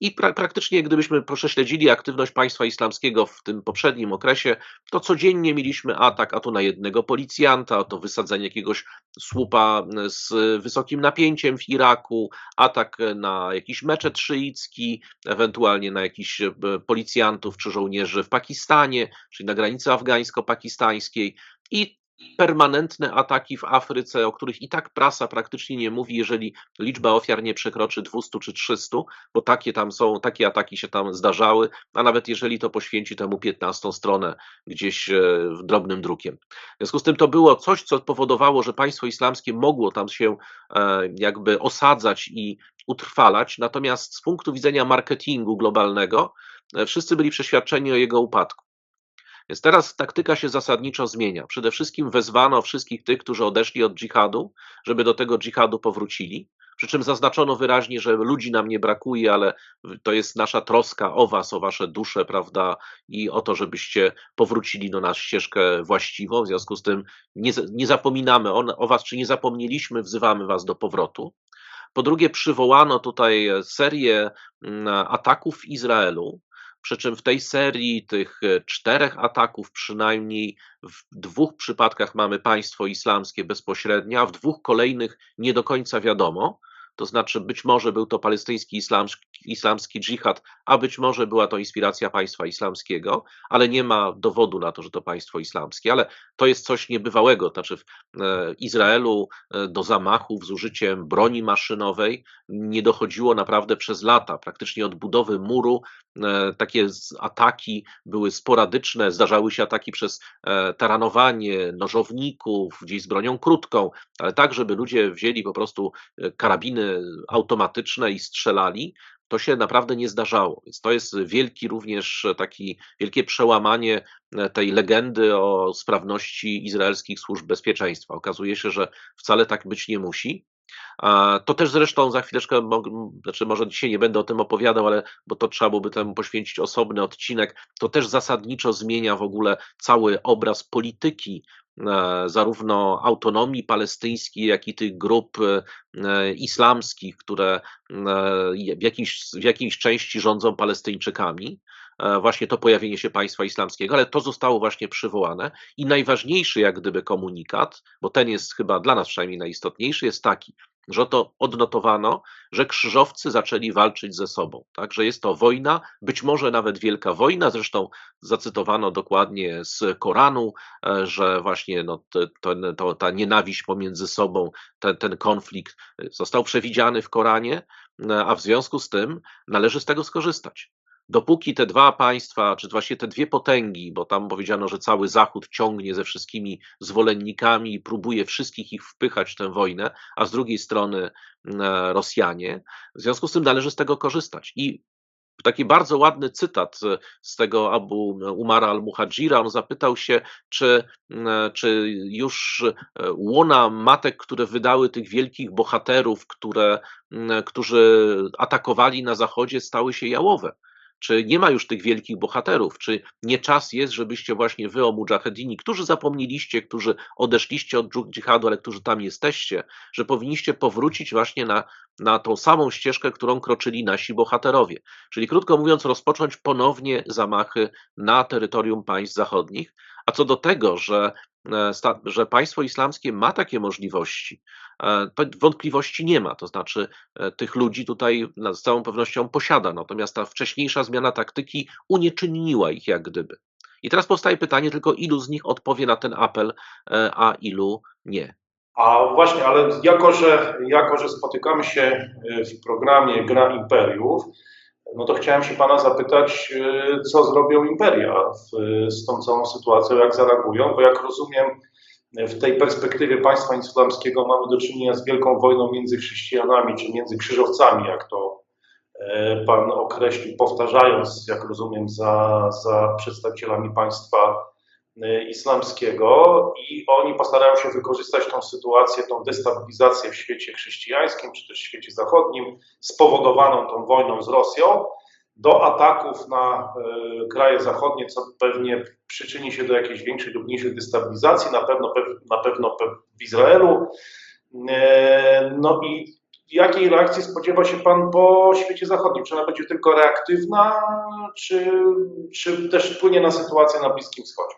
I pra praktycznie, gdybyśmy prześledzili aktywność państwa islamskiego w tym poprzednim okresie, to codziennie mieliśmy atak, a to na jednego policjanta, a to wysadzenie jakiegoś słupa z wysokim napięciem w Iraku, atak na jakiś meczet szyicki, ewentualnie na jakichś e, policjantów czy żołnierzy w Pakistanie, czyli na granicy afgańsko-pakistańskiej. I permanentne ataki w Afryce, o których i tak prasa praktycznie nie mówi, jeżeli liczba ofiar nie przekroczy 200 czy 300, bo takie tam są, takie ataki się tam zdarzały, a nawet jeżeli to poświęci temu 15 stronę gdzieś e, drobnym drukiem. W związku z tym to było coś, co powodowało, że państwo islamskie mogło tam się e, jakby osadzać i utrwalać, natomiast z punktu widzenia marketingu globalnego e, wszyscy byli przeświadczeni o jego upadku. Więc teraz taktyka się zasadniczo zmienia. Przede wszystkim wezwano wszystkich tych, którzy odeszli od dżihadu, żeby do tego dżihadu powrócili. Przy czym zaznaczono wyraźnie, że ludzi nam nie brakuje, ale to jest nasza troska o was, o wasze dusze, prawda, i o to, żebyście powrócili do nas ścieżkę właściwą. W związku z tym nie, nie zapominamy o, o was, czy nie zapomnieliśmy, wzywamy was do powrotu. Po drugie, przywołano tutaj serię mm, ataków w Izraelu, przy czym w tej serii tych e, czterech ataków, przynajmniej w dwóch przypadkach mamy państwo islamskie bezpośrednio, a w dwóch kolejnych nie do końca wiadomo. To znaczy, być może był to palestyński islamski, islamski dżihad, a być może była to inspiracja państwa islamskiego, ale nie ma dowodu na to, że to państwo islamskie. Ale to jest coś niebywałego. Znaczy, w e, Izraelu e, do zamachów z użyciem broni maszynowej nie dochodziło naprawdę przez lata. Praktycznie od budowy muru e, takie ataki były sporadyczne. Zdarzały się ataki przez taranowanie nożowników, gdzieś z bronią krótką, ale tak, żeby ludzie wzięli po prostu karabiny automatyczne i strzelali, to się naprawdę nie zdarzało. Więc to jest wielki również taki, wielkie przełamanie e, tej legendy o sprawności izraelskich służb bezpieczeństwa. Okazuje się, że wcale tak być nie musi. To też zresztą za chwileczkę, znaczy może dzisiaj nie będę o tym opowiadał, ale bo to trzeba byłoby temu poświęcić osobny odcinek, to też zasadniczo zmienia w ogóle cały obraz polityki e, zarówno autonomii palestyńskiej, jak i tych grup e, islamskich, które e, w jakiejś, w jakiejś części rządzą Palestyńczykami. E, Właśnie to pojawienie się państwa islamskiego, ale to zostało właśnie przywołane. I najważniejszy, jak gdyby, komunikat, bo ten jest chyba dla nas przynajmniej najistotniejszy, jest taki, że to odnotowano, że krzyżowcy zaczęli walczyć ze sobą. Tak, że jest to wojna, być może nawet wielka wojna. Zresztą zacytowano dokładnie z Koranu, e, że właśnie no, ten- to, ta nienawiść pomiędzy sobą, ten, ten konflikt e, został przewidziany w Koranie, a w związku z tym należy z tego skorzystać. Dopóki te dwa państwa, czy właśnie te dwie potęgi, bo tam powiedziano, że cały Zachód ciągnie ze wszystkimi zwolennikami i próbuje wszystkich ich wpychać w tę wojnę, a z drugiej strony e, Rosjanie, w związku z tym należy z tego korzystać. I taki bardzo ładny cytat z tego Abu Umara al-Muhajira. On zapytał się, czy, e, czy już e, łona matek, które wydały tych wielkich bohaterów, które, którzy atakowali na zachodzie, stały się jałowe. Czy nie ma już tych wielkich bohaterów? Czy nie czas jest, żebyście właśnie wy, o mujahedini, którzy zapomnieliście, którzy odeszliście od dżihadu, ale którzy tam jesteście, że powinniście powrócić właśnie na, na tą samą ścieżkę, którą kroczyli nasi bohaterowie. Czyli krótko mówiąc, rozpocząć ponownie zamachy na terytorium państw zachodnich. A co do tego, że, że państwo islamskie ma takie możliwości, e, wątpliwości nie ma. To znaczy, e, tych ludzi tutaj z całą pewnością posiada. Natomiast ta wcześniejsza zmiana taktyki unieczynniła ich jak gdyby. I teraz powstaje pytanie tylko, ilu z nich odpowie na ten apel, e, a ilu nie. A właśnie, ale jako że, jako, że spotykamy się w programie Gra Imperiów, no to chciałem się Pana zapytać, y, co zrobią imperia z tą całą sytuacją, jak zareagują, bo jak rozumiem, w tej perspektywie państwa islamskiego mamy do czynienia z wielką wojną między chrześcijanami, czy między krzyżowcami, jak to e, Pan określił, powtarzając, jak rozumiem, za, za przedstawicielami państwa islamskiego i oni postarają się wykorzystać tą sytuację, tą destabilizację w świecie chrześcijańskim, czy też w świecie zachodnim, spowodowaną tą wojną z Rosją, do ataków na e, kraje zachodnie, co pewnie przyczyni się do jakiejś większej lub mniejszej destabilizacji, na pewno, pew, na pewno pew- w Izraelu. E, no i jakiej reakcji spodziewa się Pan po świecie zachodnim? Czy ona będzie tylko reaktywna, czy, czy też wpłynie na sytuację na Bliskim Wschodzie?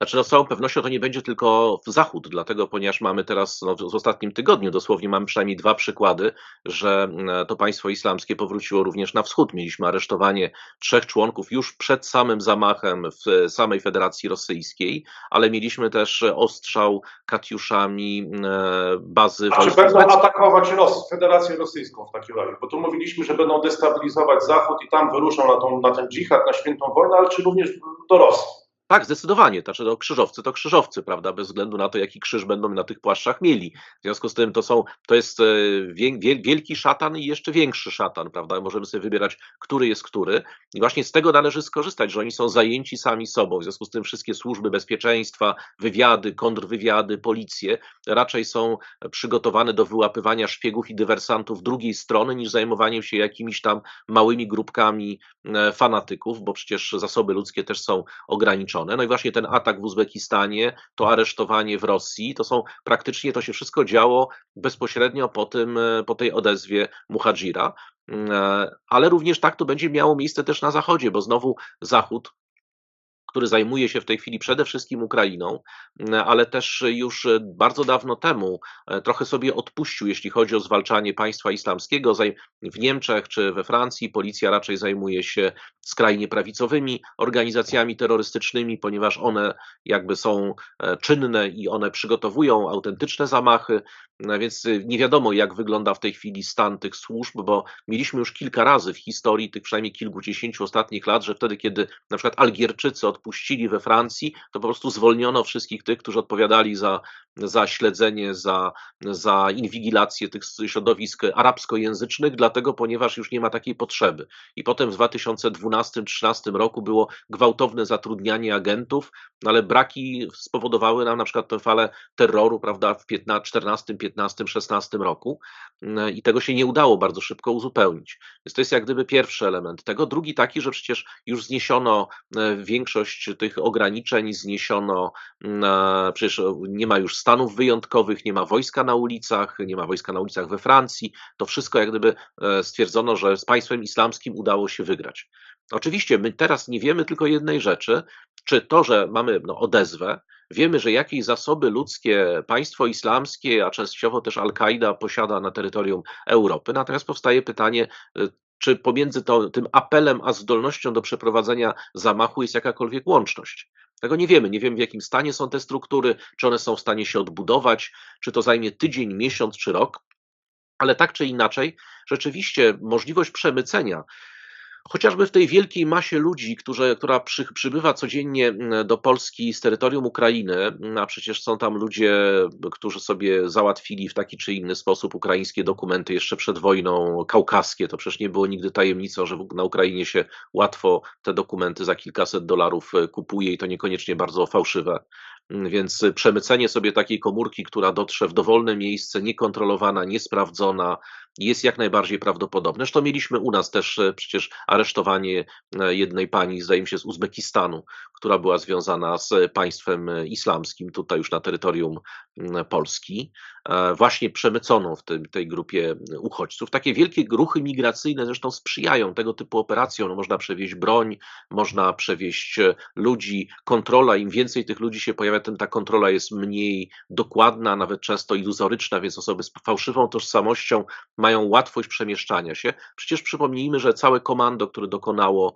Znaczy, no, z całą pewnością to nie będzie tylko w zachód, dlatego, ponieważ mamy teraz, no, w ostatnim tygodniu dosłownie mamy przynajmniej dwa przykłady, że mm, to państwo islamskie powróciło również na wschód. Mieliśmy aresztowanie trzech członków już przed samym zamachem w samej Federacji Rosyjskiej, ale mieliśmy też ostrzał katiuszami e, bazy A czy będą atakować Ros Federację Rosyjską w takim razie? Bo tu mówiliśmy, że będą destabilizować Zachód i tam wyruszą na, tą, na ten dżihad, na świętą wojnę, ale czy również do Rosji? Tak, zdecydowanie. Znaczy, no, krzyżowcy to krzyżowcy, prawda? Bez względu na to, jaki krzyż będą na tych płaszczach mieli. W związku z tym to są, to jest e, wiel, wiel, wielki szatan i jeszcze większy szatan, prawda? Możemy sobie wybierać, który jest który. I właśnie z tego należy skorzystać, że oni są zajęci sami sobą. W związku z tym wszystkie służby bezpieczeństwa, wywiady, kontrwywiady, policje raczej są przygotowane do wyłapywania szpiegów i dywersantów drugiej strony, niż zajmowaniem się jakimiś tam małymi grupkami e, fanatyków, bo przecież zasoby ludzkie też są ograniczone. No i właśnie ten atak w Uzbekistanie, to aresztowanie w Rosji, to są praktycznie to się wszystko działo bezpośrednio po, tym, e, po tej odezwie Muhadżira. Mm, e, Ale również tak to będzie miało miejsce też na Zachodzie, bo znowu Zachód który zajmuje się w tej chwili przede wszystkim Ukrainą, ale też już e, bardzo dawno temu e, trochę sobie odpuścił, jeśli chodzi o zwalczanie państwa islamskiego. W Niemczech czy we Francji policja raczej zajmuje się skrajnie prawicowymi organizacjami terrorystycznymi, ponieważ one jakby są e, czynne i one przygotowują autentyczne zamachy, no więc e, nie wiadomo jak wygląda w tej chwili stan tych służb, bo mieliśmy już kilka razy w historii tych przynajmniej kilkudziesięciu ostatnich lat, że wtedy kiedy na przykład Algierczycy odpuścili we Francji, to po prostu zwolniono wszystkich tych, którzy odpowiadali za, za śledzenie, za, za inwigilację tych środowisk arabskojęzycznych, dlatego ponieważ już nie ma takiej potrzeby. I potem w 2012-2013 roku było gwałtowne zatrudnianie agentów, no ale braki spowodowały nam na przykład tę falę terroru, prawda, w 2014, 15, 16 roku i tego się nie udało bardzo szybko uzupełnić. Więc to jest jak gdyby pierwszy element tego. Drugi taki, że przecież już zniesiono e, większość tych ograniczeń, zniesiono, e, przecież nie ma już stanów wyjątkowych, nie ma wojska na ulicach, nie ma wojska na ulicach we Francji. To wszystko jak gdyby e, stwierdzono, że z państwem islamskim udało się wygrać. Oczywiście my teraz nie wiemy tylko jednej rzeczy, czy to, że mamy no, odezwę, wiemy, że jakieś zasoby ludzkie państwo islamskie, a częściowo też Al-Kaida posiada na terytorium Europy. Natomiast powstaje pytanie, czy pomiędzy to, tym apelem a zdolnością do przeprowadzenia zamachu jest jakakolwiek łączność. Tego nie wiemy. Nie wiemy, w jakim stanie są te struktury, czy one są w stanie się odbudować, czy to zajmie tydzień, miesiąc czy rok. Ale tak czy inaczej, rzeczywiście możliwość przemycenia chociażby w tej wielkiej masie ludzi, którzy, która przy, przybywa codziennie mm, do Polski z terytorium Ukrainy, mm, a przecież są tam ludzie, którzy sobie załatwili w taki czy inny sposób ukraińskie dokumenty jeszcze przed wojną kaukaskie, to przecież nie było nigdy tajemnicą, że na Ukrainie się łatwo te dokumenty za kilkaset dolarów e, kupuje i to niekoniecznie bardzo fałszywe. Mm, więc przemycenie sobie takiej komórki, która dotrze w dowolne miejsce, niekontrolowana, niesprawdzona, jest jak najbardziej prawdopodobne. Zresztą mieliśmy u nas też e, przecież aresztowanie e, jednej pani, zdaje mi się, z Uzbekistanu, która była związana z państwem islamskim, tutaj już na terytorium Polski, e, właśnie przemyconą w tym, tej grupie uchodźców. Takie wielkie ruchy migracyjne zresztą sprzyjają tego typu operacjom. No, można przewieźć broń, można przewieźć ludzi, kontrola, im więcej tych ludzi się pojawia, tym ta kontrola jest mniej dokładna, nawet często iluzoryczna, więc osoby z fałszywą tożsamością mają łatwość przemieszczania się. Przecież przypomnijmy, że całe komando, które dokonało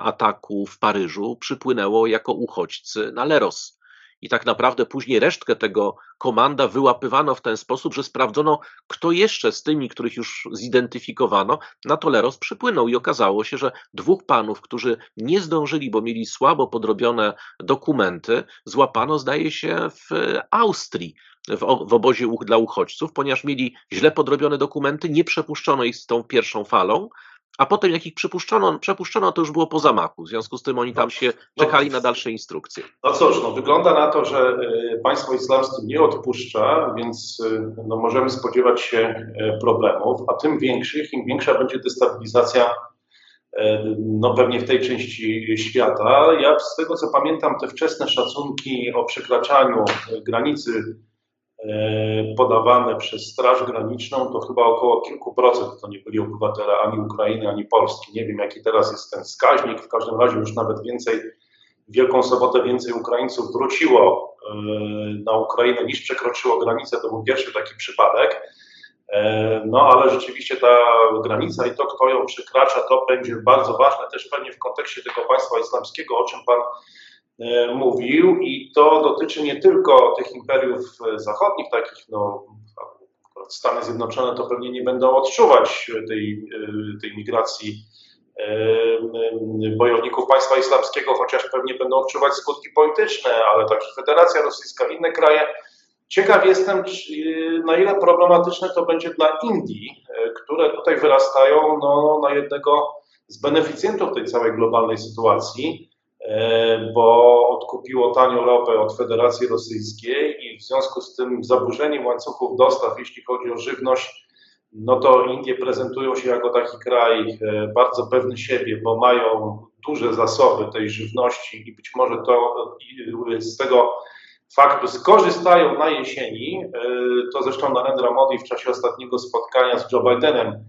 ataku w Paryżu, przypłynęło jako uchodźcy na Leros. I tak naprawdę później resztkę tego komanda wyłapywano w ten sposób, że sprawdzono, kto jeszcze z tymi, których już zidentyfikowano, na Toleros przypłynął. I okazało się, że dwóch panów, którzy nie zdążyli, bo mieli słabo podrobione dokumenty, złapano, zdaje się, w Austrii w, w obozie dla uchodźców, ponieważ mieli źle podrobione dokumenty, nie przepuszczono ich z tą pierwszą falą, a potem jak ich przepuszczono, przepuszczono, to już było po zamachu. W związku z tym oni tam się no, czekali na dalsze instrukcje. No cóż, no, wygląda na to, że y, państwo islamskie nie odpuszcza, więc y, no, możemy spodziewać się y, problemów, a tym większych, im większa będzie destabilizacja no pewnie w tej części świata. Ja z tego co pamiętam, te wczesne szacunki o przekraczaniu granicy podawane przez Straż Graniczną, to chyba około kilku procent to nie byli obywatele ani Ukrainy, ani Polski. Nie wiem, jaki teraz jest ten wskaźnik. W każdym razie już nawet więcej, w Wielką Sobotę więcej Ukraińców wróciło e, na Ukrainę niż przekroczyło granicę. To był pierwszy taki przypadek. E, no ale rzeczywiście ta granica i to, kto ją przekracza, to będzie bardzo ważne też pewnie w kontekście tego państwa islamskiego, o czym Pan E, mówił i to dotyczy nie tylko tych imperiów e, zachodnich, takich no, Stany Zjednoczone to pewnie nie będą odczuwać tej, e, tej migracji bojowników państwa islamskiego, chociaż pewnie będą odczuwać skutki polityczne, ale także Federacja Rosyjska, inne kraje. Ciekaw jestem, na ile problematyczne to będzie dla Indii, które tutaj wyrastają no, na jednego z beneficjentów tej całej globalnej sytuacji. E, bo odkupiło tanią ropę od Federacji Rosyjskiej i w związku z tym zaburzeniem łańcuchów dostaw, jeśli chodzi o żywność, no to Indie prezentują się jako taki kraj e, bardzo pewny siebie, bo mają duże zasoby tej żywności i być może to z tego faktu skorzystają na jesieni. E, to zresztą Narendra Modi w czasie ostatniego spotkania z Joe Bidenem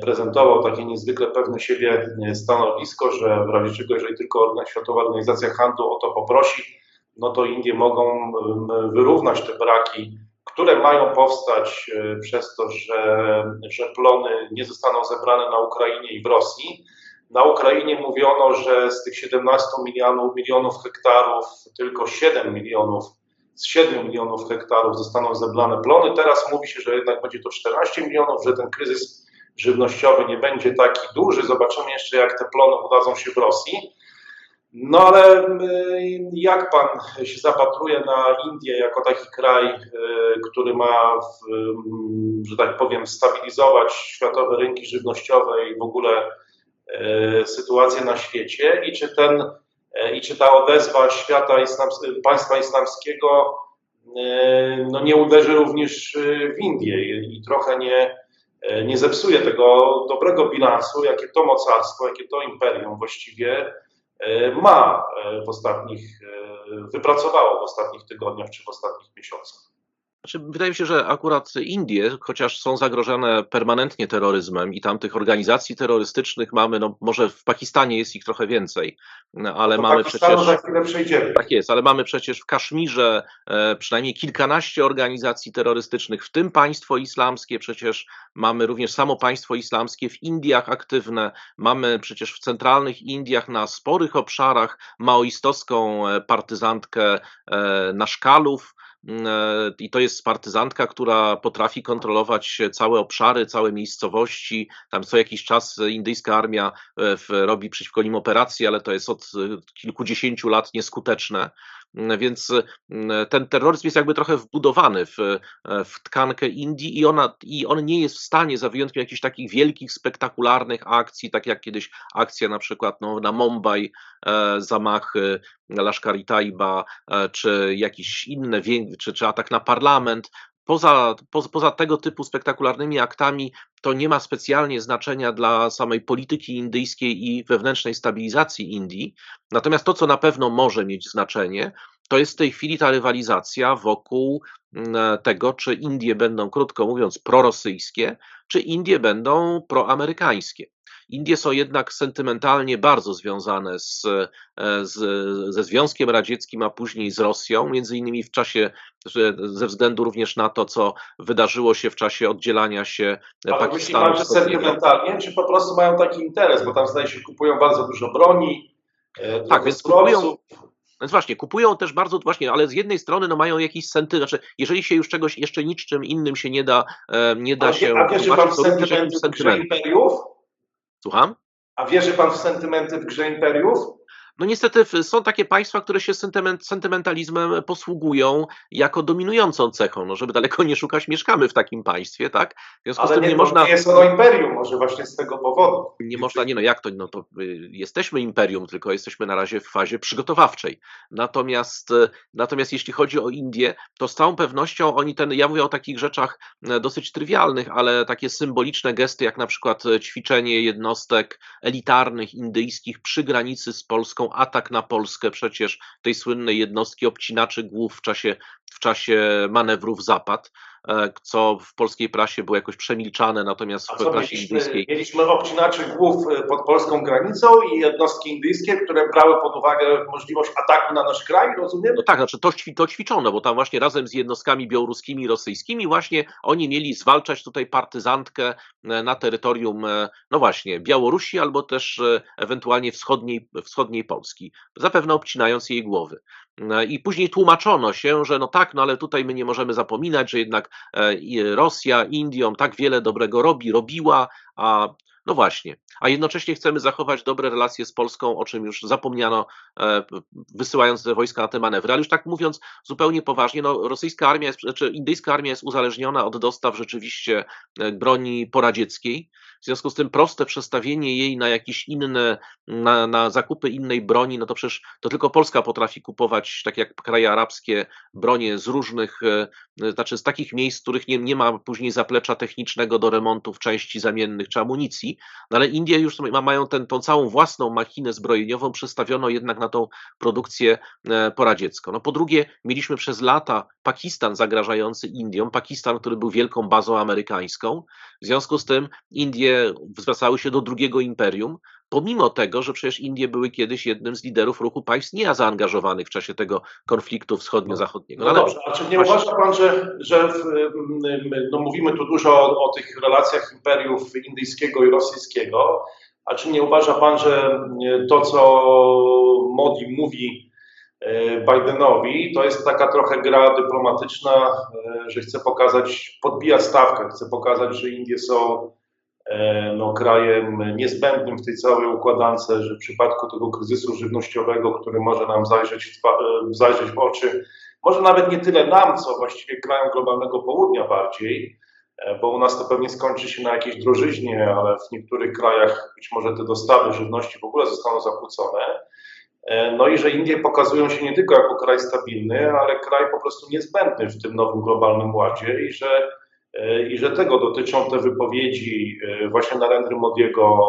prezentował takie niezwykle pewne siebie stanowisko, że w razie czego, jeżeli tylko Światowa Organizacja Handlu o to poprosi, no to Indie mogą wyrównać te braki, które mają powstać e, przez to, że, że plony nie zostaną zebrane na Ukrainie i w Rosji. Na Ukrainie mówiono, że z tych 17 milionów, milionów hektarów tylko 7 milionów z 7 milionów hektarów zostaną zebrane plony. Teraz mówi się, że jednak będzie to 14 milionów, że ten kryzys żywnościowy nie będzie taki duży. Zobaczymy jeszcze, jak te plony udadzą się w Rosji. No ale y, jak pan się zapatruje na Indię jako taki kraj, y, który ma, w, mm, że tak powiem, stabilizować światowe rynki żywnościowe i w ogóle y, sytuację na świecie i czy ten i czy ta odezwa świata państwa islamskiego no nie uderzy również w Indię i trochę nie, nie zepsuje tego dobrego bilansu, jakie to mocarstwo, jakie to imperium właściwie E, ma e, w ostatnich, e, wypracowało w ostatnich tygodniach czy w ostatnich miesiącach. Znaczy, wydaje mi się, że akurat Indie, chociaż są zagrożone permanentnie terroryzmem i tam tych organizacji terrorystycznych mamy, no może w Pakistanie jest ich trochę więcej, no, ale no mamy przecież. Za chwilę przejdziemy. Tak jest, ale mamy przecież w Kaszmirze e, przynajmniej kilkanaście organizacji terrorystycznych, w tym państwo islamskie, przecież mamy również samo państwo islamskie w Indiach aktywne, mamy przecież w centralnych Indiach na sporych obszarach maoistowską e, partyzantkę e, Naszkalów, i to jest partyzantka, która potrafi kontrolować całe obszary, całe miejscowości. Tam co jakiś czas indyjska armia e, robi przeciwko nim operacje, ale to jest od e, kilkudziesięciu lat nieskuteczne. Więc mm, ten terroryzm jest jakby trochę wbudowany w, w tkankę Indii i, ona, i on nie jest w stanie, za wyjątkiem jakichś takich wielkich, spektakularnych akcji, tak jak kiedyś akcja na przykład no, na Mumbai, e, zamachy Lashkar Taiba, e, czy jakieś inne, czy, czy atak na parlament, Poza, poza, poza, tego typu spektakularnymi aktami to nie ma specjalnie znaczenia dla samej polityki indyjskiej i wewnętrznej stabilizacji Indii. Natomiast to, co na pewno może mieć znaczenie, to jest w tej chwili ta rywalizacja wokół mm, tego, czy Indie będą, krótko mówiąc, prorosyjskie, czy Indie będą proamerykańskie. Indie są jednak sentymentalnie bardzo związane z, e, z, ze Związkiem Radzieckim, a później z Rosją, między innymi w czasie, ze względu również na to, co wydarzyło się w czasie oddzielania się Ale Pakistanu. Ale myśli pan, że sentymentalnie, czy po prostu mają taki interes, bo tam zdaje się kupują bardzo dużo broni, e, tak, więc kupują, więc właśnie, kupują też bardzo, właśnie, ale z jednej strony no, mają jakiś sentyment, znaczy, jeżeli się już czegoś jeszcze niczym innym się nie da, e, nie da a, się... A wierzy pan w imperiów? Słucham? A wierzy pan w sentymenty w grze imperiów? No niestety są takie państwa, które się sentyment, sentymentalizmem posługują jako dominującą cechą. No, żeby daleko nie szukać, mieszkamy w takim państwie, tak? W związku Ale z tym nie, nie można. Nie jest ono imperium, może właśnie z tego powodu. Nie można, nie no jak to, no to y, jesteśmy imperium, tylko jesteśmy na razie w fazie przygotowawczej. Natomiast, y, natomiast jeśli chodzi o Indię, to z całą pewnością oni ten, ja mówię o takich rzeczach y, dosyć trywialnych, ale takie symboliczne gesty, jak na przykład ćwiczenie jednostek elitarnych indyjskich przy granicy z Polską atak na Polskę przecież tej słynnej jednostki obcinaczy głów w czasie, w czasie manewrów Zapad. E, co w polskiej prasie było jakoś przemilczane, natomiast w prasie mieliśmy, indyjskiej. Mieliśmy obcinaczy głów e, pod polską granicą i jednostki indyjskie, które brały pod uwagę możliwość ataku na nasz kraj, rozumiem? No tak, znaczy to, to ćwiczono, bo tam właśnie razem z jednostkami białoruskimi i rosyjskimi właśnie oni mieli zwalczać tutaj partyzantkę e, na terytorium, no właśnie, Białorusi albo też ewentualnie wschodniej, wschodniej Polski, zapewne obcinając jej głowy. I później tłumaczono się, że no tak, no ale tutaj my nie możemy zapominać, że jednak e, Rosja Indiom tak wiele dobrego robi, robiła, a no właśnie, a jednocześnie chcemy zachować dobre relacje z Polską, o czym już zapomniano, e, wysyłając wojska na te manewry. Ale już tak mówiąc zupełnie poważnie, no, rosyjska armia, jest, znaczy indyjska armia jest uzależniona od dostaw rzeczywiście e, broni poradzieckiej. W związku z tym proste przestawienie jej na jakieś inne, na, na zakupy innej broni, no to przecież to tylko Polska potrafi kupować, tak jak kraje arabskie, bronie z różnych, e, znaczy z takich miejsc, w których nie, nie ma później zaplecza technicznego do remontów części zamiennych czy amunicji. No ale Indie już mają ten, tą całą własną machinę zbrojeniową przestawiono jednak na tą produkcję e, poradziecką. No po drugie, mieliśmy przez lata Pakistan zagrażający Indiom, Pakistan, który był wielką bazą amerykańską. W związku z tym Indie zwracały się do drugiego imperium, pomimo tego, że przecież Indie były kiedyś jednym z liderów ruchu państw niezaangażowanych w czasie tego konfliktu wschodnio-zachodniego. No, no dobrze, a czy nie właśnie... uważa Pan, że, że w, no mówimy tu dużo o, o tych relacjach imperiów indyjskiego i rosyjskiego, a czy nie uważa Pan, że to, co Modi mówi e, Bidenowi, to jest taka trochę gra dyplomatyczna, e, że chce pokazać, podbija stawkę, chce pokazać, że Indie są no, krajem niezbędnym w tej całej układance, że w przypadku tego kryzysu żywnościowego, który może nam zajrzeć w, e, zajrzeć w oczy, może nawet nie tyle nam, co właściwie krajom globalnego południa bardziej, e, bo u nas to pewnie skończy się na jakiejś drożyźnie, ale w niektórych krajach być może te dostawy żywności w ogóle zostaną zakłócone. E, No i że Indie pokazują się nie tylko jako kraj stabilny, ale kraj po prostu niezbędny w tym nowym globalnym ładzie i że, e, i że tego dotyczą te wypowiedzi e, właśnie Narendry Modiego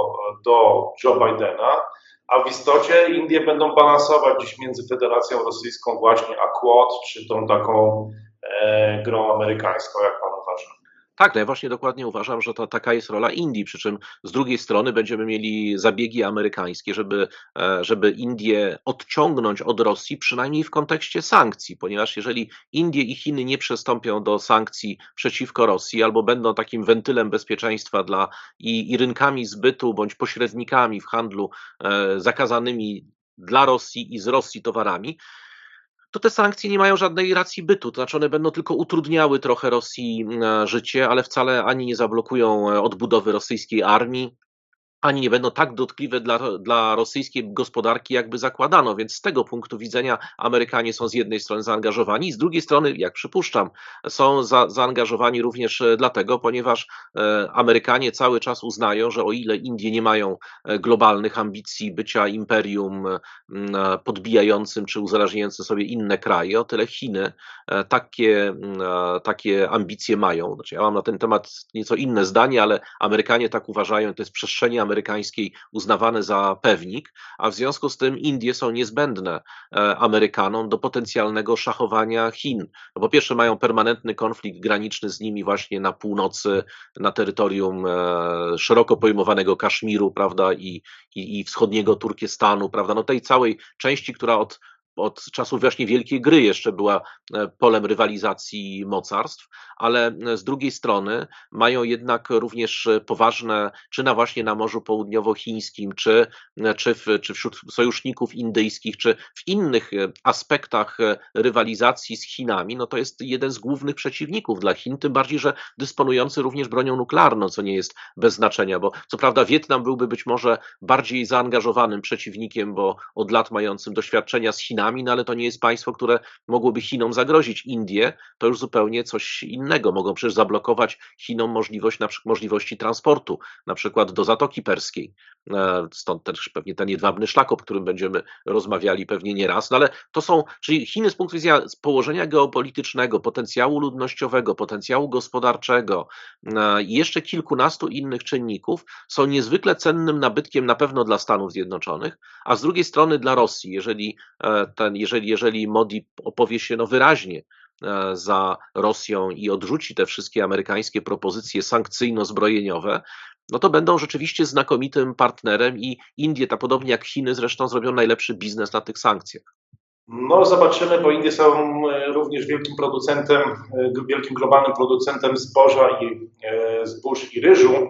do Joe Bidena, a w istocie Indie będą balansować gdzieś między Federacją Rosyjską właśnie a Quad, czy tą taką e, grą amerykańską, jak pan uważa? Tak, no ja właśnie dokładnie uważam, że to taka jest rola Indii, przy czym z drugiej strony będziemy mieli zabiegi amerykańskie, żeby, e, żeby Indię odciągnąć od Rosji, przynajmniej w kontekście sankcji, ponieważ jeżeli Indie i Chiny nie przystąpią do sankcji przeciwko Rosji albo będą takim wentylem bezpieczeństwa dla i, i rynkami zbytu bądź pośrednikami w handlu e, zakazanymi dla Rosji i z Rosji towarami, to te sankcje nie mają żadnej racji bytu. To znaczy one będą tylko utrudniały trochę Rosji e, życie, ale wcale ani nie zablokują e, odbudowy rosyjskiej armii, ani nie będą tak dotkliwe dla, dla rosyjskiej gospodarki, jakby zakładano. Więc z tego punktu widzenia Amerykanie są z jednej strony zaangażowani, z drugiej strony, jak przypuszczam, są za, zaangażowani również e, dlatego, ponieważ e, Amerykanie cały czas uznają, że o ile Indie nie mają e, globalnych ambicji bycia imperium podbijającym czy uzależniającym sobie inne kraje, o tyle Chiny takie, takie ambicje mają. Znaczy, ja mam na ten temat nieco inne zdanie, ale Amerykanie tak uważają, to jest przestrzeni amerykańskiej uznawane za pewnik, a w związku z tym Indie są niezbędne e, Amerykanom do potencjalnego szachowania Chin. No po pierwsze mają permanentny konflikt graniczny z nimi właśnie na północy, na terytorium e, szeroko pojmowanego Kaszmiru, prawda, i, i, i wschodniego Turkestanu, prawda, no tej całej części, która od od czasów właśnie Wielkiej Gry jeszcze była e, polem rywalizacji mocarstw, ale e, z drugiej strony mają jednak również e, poważne, czy na właśnie na Morzu Południowochińskim, czy, czy, w, czy wśród sojuszników indyjskich, czy w innych aspektach rywalizacji z Chinami, no to jest jeden z głównych przeciwników dla Chin, tym bardziej, że dysponujący również bronią nuklearną, co nie jest bez znaczenia, bo co prawda Wietnam byłby być może bardziej zaangażowanym przeciwnikiem, bo od lat mającym doświadczenia z Chinami, no ale to nie jest państwo, które mogłoby Chinom zagrozić. Indie to już zupełnie coś innego. Mogą przecież zablokować Chinom możliwość, na przykład, możliwości transportu, na przykład do Zatoki Perskiej. E, Stąd też pewnie ten jedwabny szlak, o którym będziemy rozmawiali pewnie nie raz. No ale to są, czyli Chiny z punktu widzenia położenia geopolitycznego, potencjału ludnościowego, potencjału gospodarczego e, i jeszcze kilkunastu innych czynników są niezwykle cennym nabytkiem na pewno dla Stanów Zjednoczonych, a z drugiej strony dla Rosji, jeżeli, e, ten, jeżeli, jeżeli Modi opowie się no wyraźnie e, za Rosją i odrzuci te wszystkie amerykańskie propozycje sankcyjno-zbrojeniowe, no to będą rzeczywiście znakomitym partnerem i Indie, tak podobnie jak Chiny zresztą, zrobią najlepszy biznes na tych sankcjach. No zobaczymy, bo Indie są e, również wielkim producentem, e, wielkim globalnym producentem zboża i zbóż i ryżu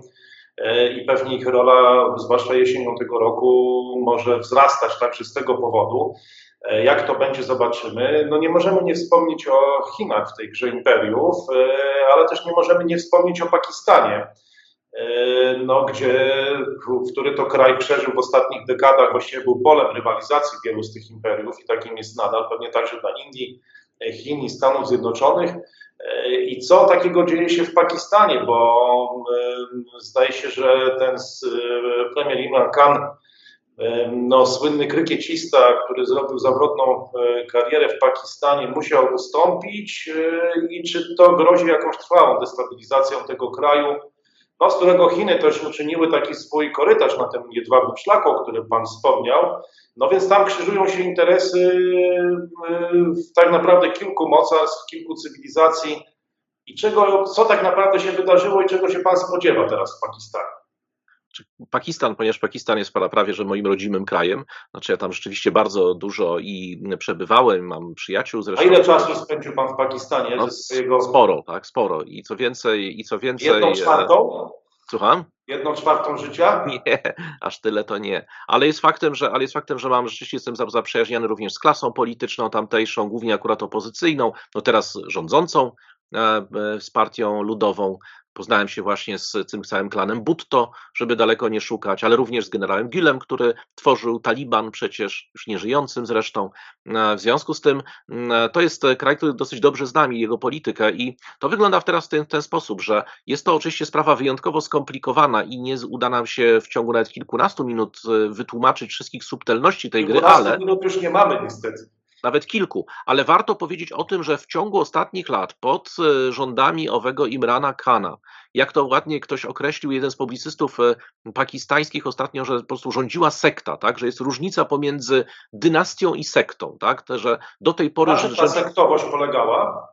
i pewnie ich rola, zwłaszcza jesienią tego roku, może wzrastać także z tego powodu. E, Jak to będzie, zobaczymy. No nie możemy nie wspomnieć o Chinach w tej grze imperiów, e, ale też nie możemy nie wspomnieć o Pakistanie, e, no, gdzie, który to kraj przeżył w ostatnich dekadach, właściwie był polem rywalizacji wielu z tych imperiów i takim jest nadal, pewnie także dla Indii, Chin i Stanów Zjednoczonych. I co takiego dzieje się w Pakistanie, bo zdaje się, że ten premier Imran Khan no, słynny krykiecista, który zrobił zawrotną e, karierę w Pakistanie, musiał ustąpić e, i czy to grozi jakąś trwałą destabilizacją tego kraju, no, z którego Chiny też uczyniły taki swój korytarz na tym jedwabnym szlaku, o którym Pan wspomniał. No więc tam krzyżują się interesy e, tak naprawdę kilku mocarstw, kilku cywilizacji. I czego, co tak naprawdę się wydarzyło i czego się Pan spodziewa teraz w Pakistanie? Czy Pakistan, ponieważ Pakistan jest pra- prawie że moim rodzimym krajem. Znaczy ja tam rzeczywiście bardzo dużo i przebywałem, mam przyjaciół A zresztą. ile czasu spędził Pan w Pakistanie No, swojego... Sporo, tak, sporo. I co więcej, i co więcej. Jedną e, czwartą? Słucham? Jedną czwartą życia? Nie, aż tyle to nie. Ale jest faktem, że, ale jest faktem, że mam rzeczywiście jestem za- zaprzyjaźniony również z klasą polityczną tamtejszą, głównie akurat opozycyjną, no teraz rządzącą e, e, z partią ludową. Poznałem się właśnie z tym całym klanem Butto, żeby daleko nie szukać, ale również z generałem Gülem, który tworzył Taliban przecież, już nieżyjącym zresztą. E, W związku z tym mm, to jest kraj, który dosyć dobrze zna mi jego politykę i to wygląda teraz w ten, ten sposób, że jest to oczywiście sprawa wyjątkowo skomplikowana i nie uda nam się w ciągu nawet kilkunastu minut e, wytłumaczyć wszystkich subtelności tej gry, 12 ale minut już nie mamy niestety. Nawet kilku, ale warto powiedzieć o tym, że w ciągu ostatnich lat pod e, rządami owego Imrana Khana, jak to ładnie ktoś określił, jeden z publicystów e, pakistańskich ostatnio, że po prostu rządziła sekta, tak, że jest różnica pomiędzy dynastią i sektą, tak, że do tej pory że, ta sektowość polegała?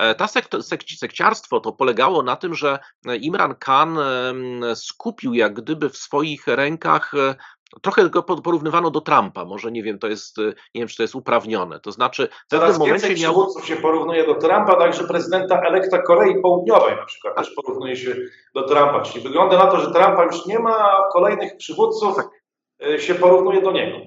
E, Ta sekt, sek, sekciarstwo to polegało na tym, że Imran Khan skupił jak gdyby w swoich rękach Trochę go po- porównywano do Trumpa, może nie wiem, to jest, e, nie wiem, czy to jest uprawnione. To znaczy, w pewnym Coraz momencie więcej miał. przywódców się porównuje do Trumpa, także prezydenta elekta Korei Południowej na przykład też porównuje się do Trumpa. Czyli wygląda na to, że Trumpa już nie ma, a kolejnych przywódców y, się porównuje do niego.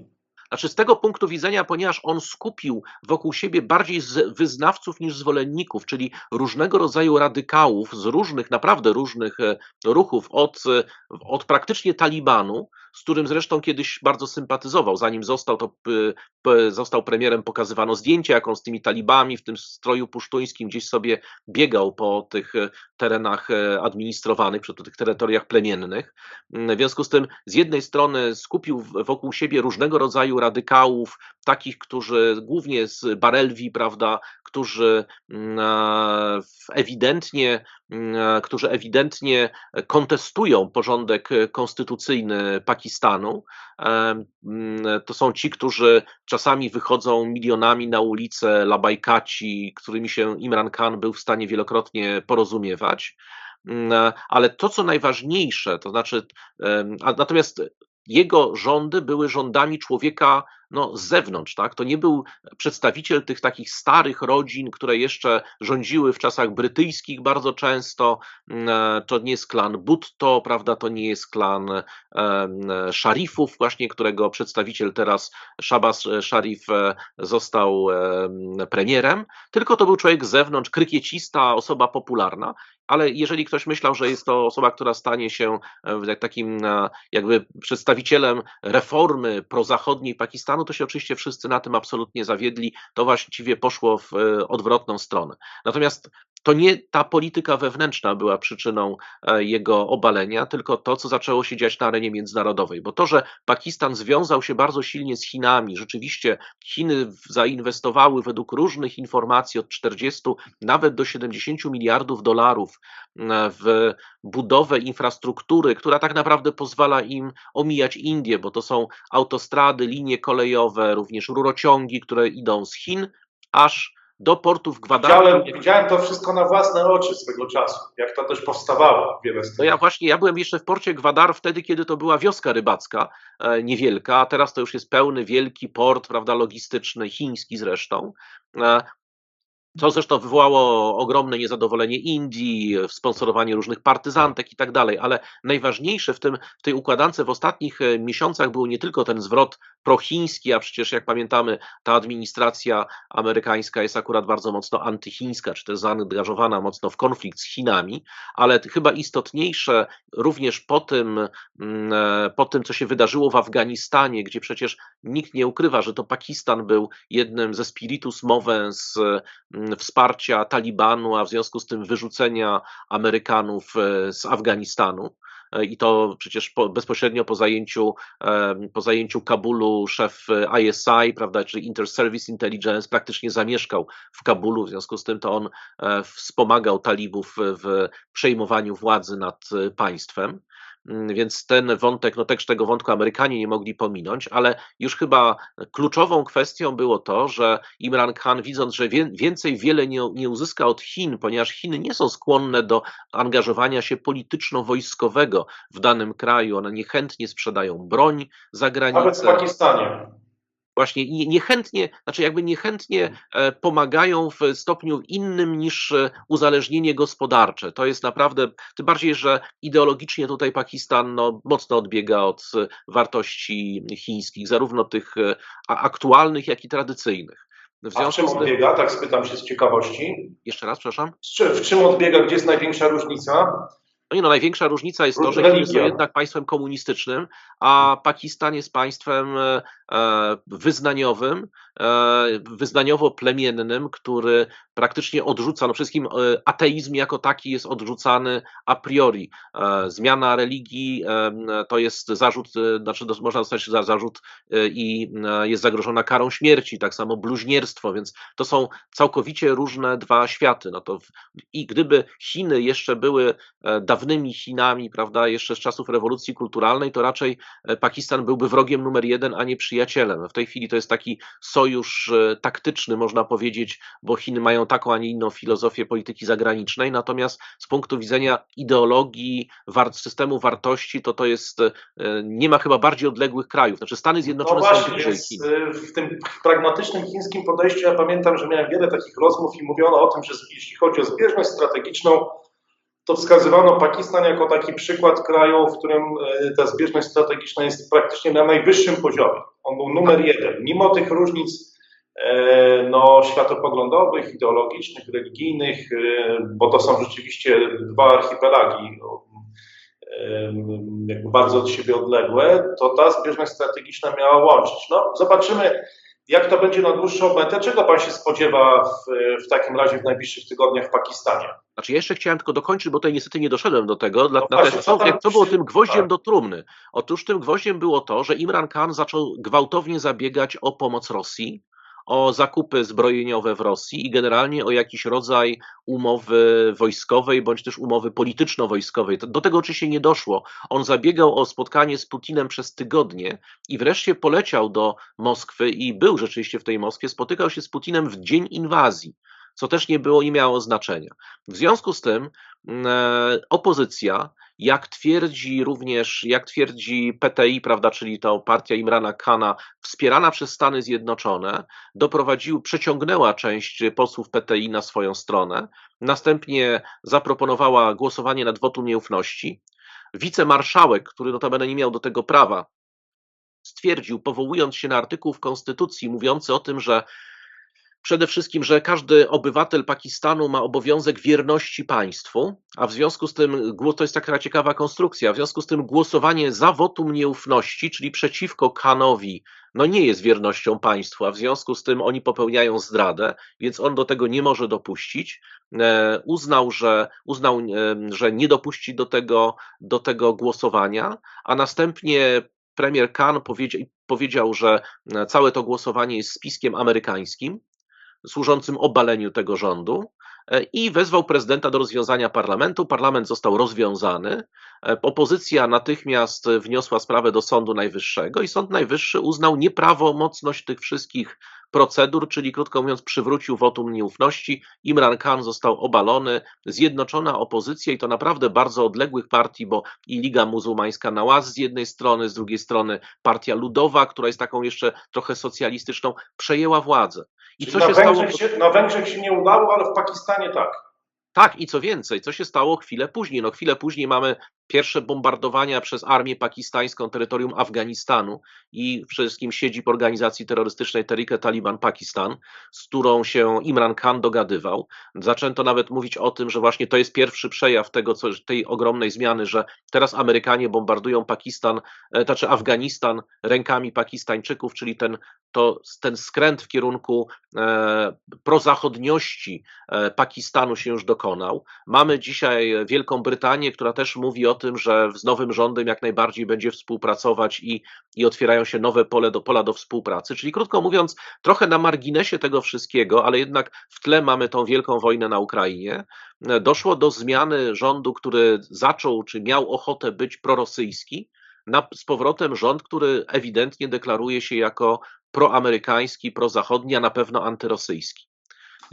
Znaczy, z tego punktu widzenia, ponieważ on skupił wokół siebie bardziej z wyznawców niż zwolenników, czyli różnego rodzaju radykałów z różnych, naprawdę różnych e, ruchów, od, e, od praktycznie Talibanu, z którym zresztą kiedyś bardzo sympatyzował. Zanim został, to p- został premierem, pokazywano zdjęcia, jak on z tymi talibami w tym stroju pusztuńskim gdzieś sobie biegał po tych e, terenach e, administrowanych, przy tych terytoriach plemiennych. Mm, W związku z tym, z jednej strony skupił wokół siebie różnego rodzaju radykałów, takich, którzy głównie z Barelwi, prawda, którzy mm, e, ewidentnie, mm, e, którzy ewidentnie kontestują porządek e, konstytucyjny Pakistanu. Mm, To są ci, którzy czasami wychodzą milionami na ulice Labajkaci, którymi się Imran Khan był w stanie wielokrotnie porozumiewać. Ale to, co najważniejsze, to znaczy, natomiast jego rządy były rządami człowieka no, z zewnątrz, tak? To nie był przedstawiciel tych takich starych rodzin, które jeszcze rządziły w czasach brytyjskich bardzo często. Mm, To nie jest klan Butto, prawda? To nie jest klan em, szarifów, właśnie, którego przedstawiciel teraz, Sharif, e, został em, premierem, tylko to był człowiek z zewnątrz, krykiecista, osoba popularna. Ale jeżeli ktoś myślał, że jest to osoba, która stanie się e, takim e, jakby przedstawicielem reformy prozachodniej Pakistanu, to się oczywiście wszyscy na tym absolutnie zawiedli. To właściwie poszło w e, odwrotną stronę. Natomiast to nie ta polityka wewnętrzna była przyczyną e, jego obalenia, tylko to, co zaczęło się dziać na arenie międzynarodowej. Bo to, że Pakistan związał się bardzo silnie z Chinami, rzeczywiście Chiny zainwestowały według różnych informacji od 40 nawet do 70 miliardów dolarów e, w budowę infrastruktury, która tak naprawdę pozwala im omijać Indię, bo to są autostrady, linie kolejowe, również rurociągi, które idą z Chin aż do portów Gwadar. Widziałem, widziałem to wszystko na własne oczy swego czasu, jak to też powstawało, wiele z No ja właśnie, ja byłem jeszcze w porcie Gwadar wtedy, kiedy to była wioska rybacka, e, niewielka, a teraz to już jest pełny, wielki port, prawda, logistyczny, chiński zresztą. E, Co zresztą wywołało ogromne niezadowolenie Indii, sponsorowanie różnych partyzantek i tak dalej, ale najważniejsze w, tym, w tej układance w ostatnich e, miesiącach był nie tylko ten zwrot prochiński, a przecież jak pamiętamy, ta administracja amerykańska jest akurat bardzo mocno antychińska, czy też zaangażowana mocno w konflikt z Chinami, ale chyba istotniejsze również po tym, mm, e, po tym, co się wydarzyło w Afganistanie, gdzie przecież nikt nie ukrywa, że to Pakistan był jednym ze spiritus mm, wsparcia Talibanu, a w związku z tym wyrzucenia Amerykanów e, z Afganistanu. E, I to przecież po, bezpośrednio po zajęciu, po zajęciu Kabulu szef e, ISI, prawda, czyli Inter-Service Intelligence, praktycznie zamieszkał w Kabulu, w związku z tym to on e, wspomagał talibów w przejmowaniu władzy nad e, państwem. Mm, Więc ten wątek, no też tego wątku Amerykanie nie mogli pominąć, ale już chyba kluczową kwestią było to, że Imran Khan, widząc, że więcej wiele nie, nie uzyska od Chin, ponieważ Chiny nie są skłonne do angażowania się polityczno-wojskowego w danym kraju, one niechętnie sprzedają broń za Nawet w granicę. Pakistanie. Właśnie nie- niechętnie, znaczy jakby niechętnie e, pomagają w stopniu innym niż e, uzależnienie gospodarcze. To jest naprawdę, tym bardziej, że ideologicznie tutaj Pakistan no, mocno odbiega od e, wartości chińskich, zarówno tych aktualnych, jak i tradycyjnych. W A w czym odbiega? Tak spytam się z ciekawości. jeszcze raz, przepraszam. W czym odbiega? Gdzie jest największa różnica? No nie, no największa różnica jest to, że. Chiny są jednak państwem komunistycznym, a Pakistan jest państwem e, e, wyznaniowym, e, wyznaniowo-plemiennym, który praktycznie odrzuca, no wszystkim e, ateizm jako taki jest odrzucany a priori. E, Zmiana religii to jest zarzut, e, znaczy dos- można dostać za zarzut i jest zagrożona karą śmierci, tak samo bluźnierstwo, więc to są całkowicie różne dwa światy. No to I gdyby Chiny jeszcze były dawnymi Chinami, prawda, jeszcze z czasów rewolucji kulturalnej, to raczej Pakistan byłby wrogiem numer jeden, a nie przyjacielem. W tej chwili to jest taki sojusz taktyczny, można powiedzieć, bo Chiny mają taką, a nie inną filozofię polityki zagranicznej, natomiast z punktu widzenia ideologii, war- systemu wartości, to to jest, e, nie ma chyba bardziej odległych krajów. Znaczy Stany No Zjednoczone są właśnie, bliżej więc Chin. y, w tym pragmatycznym chińskim podejściu ja pamiętam, że miałem wiele takich rozmów i mówiono o tym, że jeśli chodzi o zbieżność strategiczną, to wskazywano Pakistan jako taki przykład kraju, w którym y, ta zbieżność strategiczna jest praktycznie na najwyższym poziomie. On był numer jeden. Mimo tych różnic e, no, światopoglądowych, ideologicznych, religijnych, y, bo to są rzeczywiście dwa archipelagi, jakby bardzo od siebie odległe, to ta zbieżność strategiczna miała łączyć. No, zobaczymy, jak to będzie na dłuższą metę. Czego pan się spodziewa w, w takim razie w najbliższych tygodniach w Pakistanie? Znaczy, ja jeszcze chciałem tylko dokończyć, bo tutaj niestety nie doszedłem do tego. Dla, No właśnie, co tam co było tym gwoździem tak. do trumny? Otóż tym gwoździem było to, że Imran Khan zaczął gwałtownie zabiegać o pomoc Rosji, o zakupy zbrojeniowe w Rosji i generalnie o jakiś rodzaj umowy wojskowej bądź też umowy polityczno-wojskowej. Do tego oczywiście nie doszło. On zabiegał o spotkanie z Putinem przez tygodnie i wreszcie poleciał do Moskwy i był rzeczywiście w tej Moskwie, spotykał się z Putinem w dzień inwazji co też nie było, nie miało znaczenia. W związku z tym mm, e, opozycja, jak twierdzi również, jak twierdzi PTI, prawda, czyli to partia Imrana Khana, wspierana przez Stany Zjednoczone, doprowadził, przeciągnęła część posłów PTI na swoją stronę, następnie zaproponowała głosowanie nad wotum nieufności. Wicemarszałek, który notabene nie miał do tego prawa, stwierdził, powołując się na artykuł w Konstytucji mówiący o tym, że przede wszystkim, że każdy obywatel Pakistanu ma obowiązek wierności państwu, a w związku z tym, to jest taka ciekawa konstrukcja, w związku z tym głosowanie za wotum nieufności, czyli przeciwko Khanowi, no nie jest wiernością państwu, a w związku z tym oni popełniają zdradę, więc on do tego nie może dopuścić. E, Uznał, że, uznał, e, że nie dopuści do tego, do tego głosowania, a następnie premier Khan powiedział, powiedział, że e, całe to głosowanie jest spiskiem amerykańskim, służącym obaleniu tego rządu e, i wezwał prezydenta do rozwiązania parlamentu. Parlament został rozwiązany. E, Opozycja natychmiast wniosła sprawę do Sądu Najwyższego i Sąd Najwyższy uznał nieprawomocność tych wszystkich procedur, czyli krótko mówiąc przywrócił wotum nieufności. Imran Khan został obalony. Zjednoczona opozycja i to naprawdę bardzo odległych partii, bo i Liga Muzułmańska Nawaz z jednej strony, z drugiej strony Partia Ludowa, która jest taką jeszcze trochę socjalistyczną, przejęła władzę. I Czyli co się stało? Węgrzech się, na Węgrzech się nie udało, ale w Pakistanie tak. Tak, i co więcej, co się stało chwilę później? No chwilę później mamy pierwsze bombardowania przez armię pakistańską terytorium Afganistanu i wszystkim siedzib organizacji terrorystycznej Tehrik Taliban Pakistan, z którą się Imran Khan dogadywał. Zaczęto nawet mówić o tym, że właśnie to jest pierwszy przejaw tego, co, tej ogromnej zmiany, że teraz Amerykanie bombardują Pakistan, e, znaczy Afganistan rękami Pakistańczyków, czyli ten, to, ten skręt w kierunku e, prozachodniości e, Pakistanu się już dokonał. Mamy dzisiaj Wielką Brytanię, która też mówi o tym, że z nowym rządem jak najbardziej będzie współpracować i, i otwierają się nowe pole do, pola do współpracy. Czyli krótko mówiąc, trochę na marginesie tego wszystkiego, ale jednak w tle mamy tą wielką wojnę na Ukrainie. Doszło do zmiany rządu, który zaczął, czy miał ochotę być prorosyjski, na, z powrotem rząd, który ewidentnie deklaruje się jako proamerykański, prozachodni, a na pewno antyrosyjski.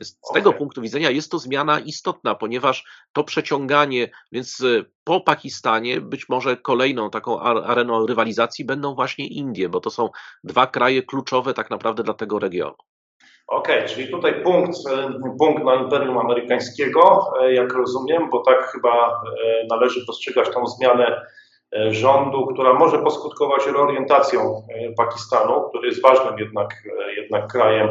Z tego Okej. punktu widzenia jest to zmiana istotna, ponieważ to przeciąganie, więc y, po Pakistanie być może kolejną taką ar- areną rywalizacji będą właśnie Indie, bo to są dwa kraje kluczowe tak naprawdę dla tego regionu. Okej, czyli tutaj punkt, e, punkt na Imperium Amerykańskiego, e, jak rozumiem, bo tak chyba e, należy postrzegać tą zmianę e, rządu, która może poskutkować reorientacją Pakistanu, który jest ważnym jednak, jednak krajem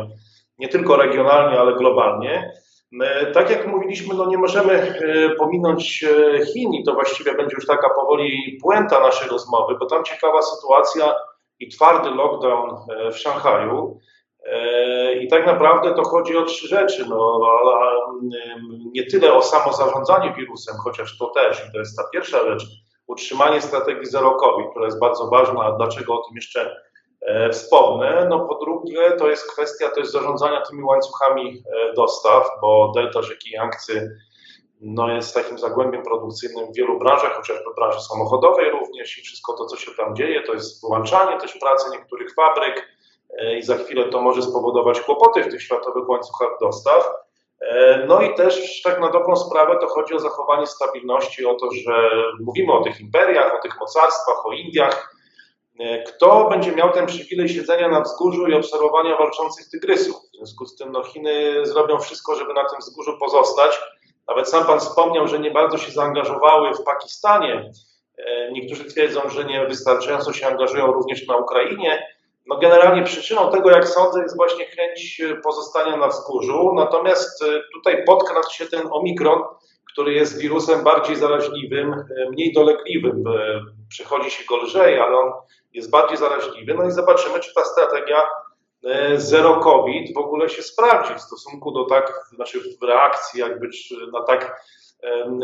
nie tylko regionalnie, ale globalnie. E, tak jak mówiliśmy, no nie możemy e, pominąć e, Chin i to właściwie będzie już taka powoli puenta naszej rozmowy, bo tam ciekawa sytuacja i twardy lockdown w Szanghaju. I tak naprawdę to chodzi o trzy rzeczy. No, nie tyle o samo zarządzanie wirusem, chociaż to też, i to jest ta pierwsza rzecz, utrzymanie strategii zero COVID, która jest bardzo ważna. Dlaczego o tym jeszcze wspomnę. No po drugie, to jest kwestia też zarządzania tymi łańcuchami e, dostaw, bo delta rzeki Yangtze no jest takim zagłębiem produkcyjnym w wielu branżach, chociażby branży samochodowej również i wszystko to, co się tam dzieje, to jest wyłączanie też pracy niektórych fabryk e, i za chwilę to może spowodować kłopoty w tych światowych łańcuchach dostaw. No i też tak na dobrą sprawę to chodzi o zachowanie stabilności, o to, że mówimy o tych imperiach, o tych mocarstwach, o Indiach, E, kto będzie miał ten przywilej siedzenia na wzgórzu i obserwowania walczących tygrysów? W związku z tym no, Chiny zrobią wszystko, żeby na tym wzgórzu pozostać. Nawet sam Pan wspomniał, że nie bardzo się zaangażowały w Pakistanie. E, niektórzy twierdzą, że nie wystarczająco się angażują również na Ukrainie. No generalnie przyczyną tego, jak sądzę, jest właśnie chęć pozostania na wzgórzu. Natomiast e, tutaj podkradł się ten omikron, który jest wirusem bardziej zaraźliwym, mniej dolegliwym. Przychodzi się go lżej, ale on jest bardziej zaraźliwy. No i zobaczymy, czy ta strategia e, zero COVID w ogóle się sprawdzi w stosunku do tak, znaczy w reakcji jakby na tak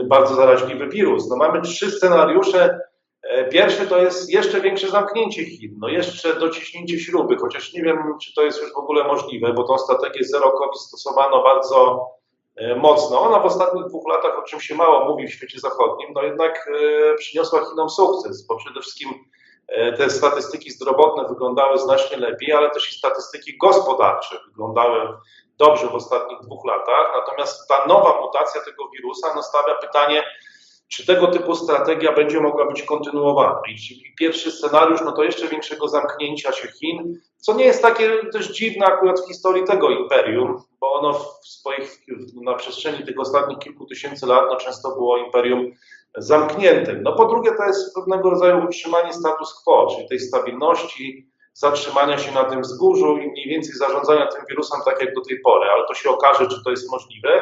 bardzo zaraźliwy wirus. No mamy trzy scenariusze. E, pierwszy to jest jeszcze większe zamknięcie Chin, no jeszcze dociśnięcie śruby, chociaż nie wiem, czy to jest już w ogóle możliwe, bo tą strategię zero COVID stosowano bardzo e, mocno. Ona w ostatnich dwóch latach, o czym się mało mówi w świecie zachodnim, no jednak przyniosła Chinom sukces, bo przede wszystkim te statystyki zdrowotne wyglądały znacznie lepiej, ale też i statystyki gospodarcze wyglądały dobrze w ostatnich dwóch latach. Natomiast ta nowa mutacja tego wirusa nastawia pytanie, czy tego typu strategia będzie mogła być kontynuowana. I pierwszy scenariusz, no to jeszcze większego zamknięcia się Chin, co nie jest takie też dziwne akurat w historii tego imperium, bo ono w swoich, na przestrzeni tych ostatnich kilku tysięcy lat no często było imperium zamkniętym. No po drugie, to jest pewnego rodzaju utrzymanie status quo, czyli tej stabilności, zatrzymania się na tym wzgórzu i mniej więcej zarządzania tym wirusem tak jak do tej pory, ale to się okaże, czy to jest możliwe.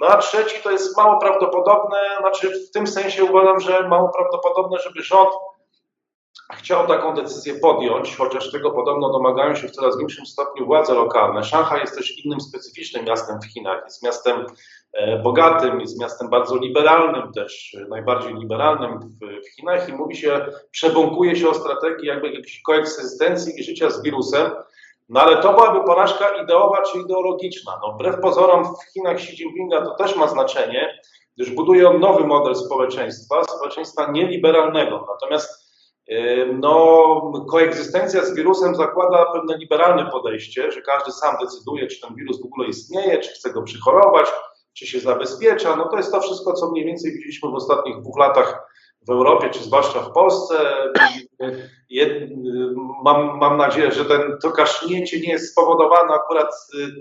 No a trzeci to jest mało prawdopodobne, znaczy w tym sensie uważam, że mało prawdopodobne, żeby rząd chciał taką decyzję podjąć, chociaż tego podobno domagają się w coraz większym stopniu władze lokalne. Szanghaj jest też innym specyficznym miastem w Chinach. Jest miastem e, bogatym, jest miastem bardzo liberalnym, też najbardziej liberalnym w, Chinach i mówi się, przebąkuje się o strategii jakby jakiejś koegzystencji i życia z wirusem. No ale to byłaby porażka ideowa czy ideologiczna. No, wbrew pozorom w Chinach Xi Jinpinga to też ma znaczenie, gdyż buduje on nowy model społeczeństwa, społeczeństwa nieliberalnego. Natomiast no, koegzystencja z wirusem zakłada pewne liberalne podejście, że każdy sam decyduje, czy ten wirus w ogóle istnieje, czy chce go przychorować, czy się zabezpiecza. No to jest to wszystko, co mniej więcej widzieliśmy w ostatnich dwóch latach w Europie, czy zwłaszcza w Polsce. Mam, mam nadzieję, że ten, to kasznięcie nie jest spowodowane akurat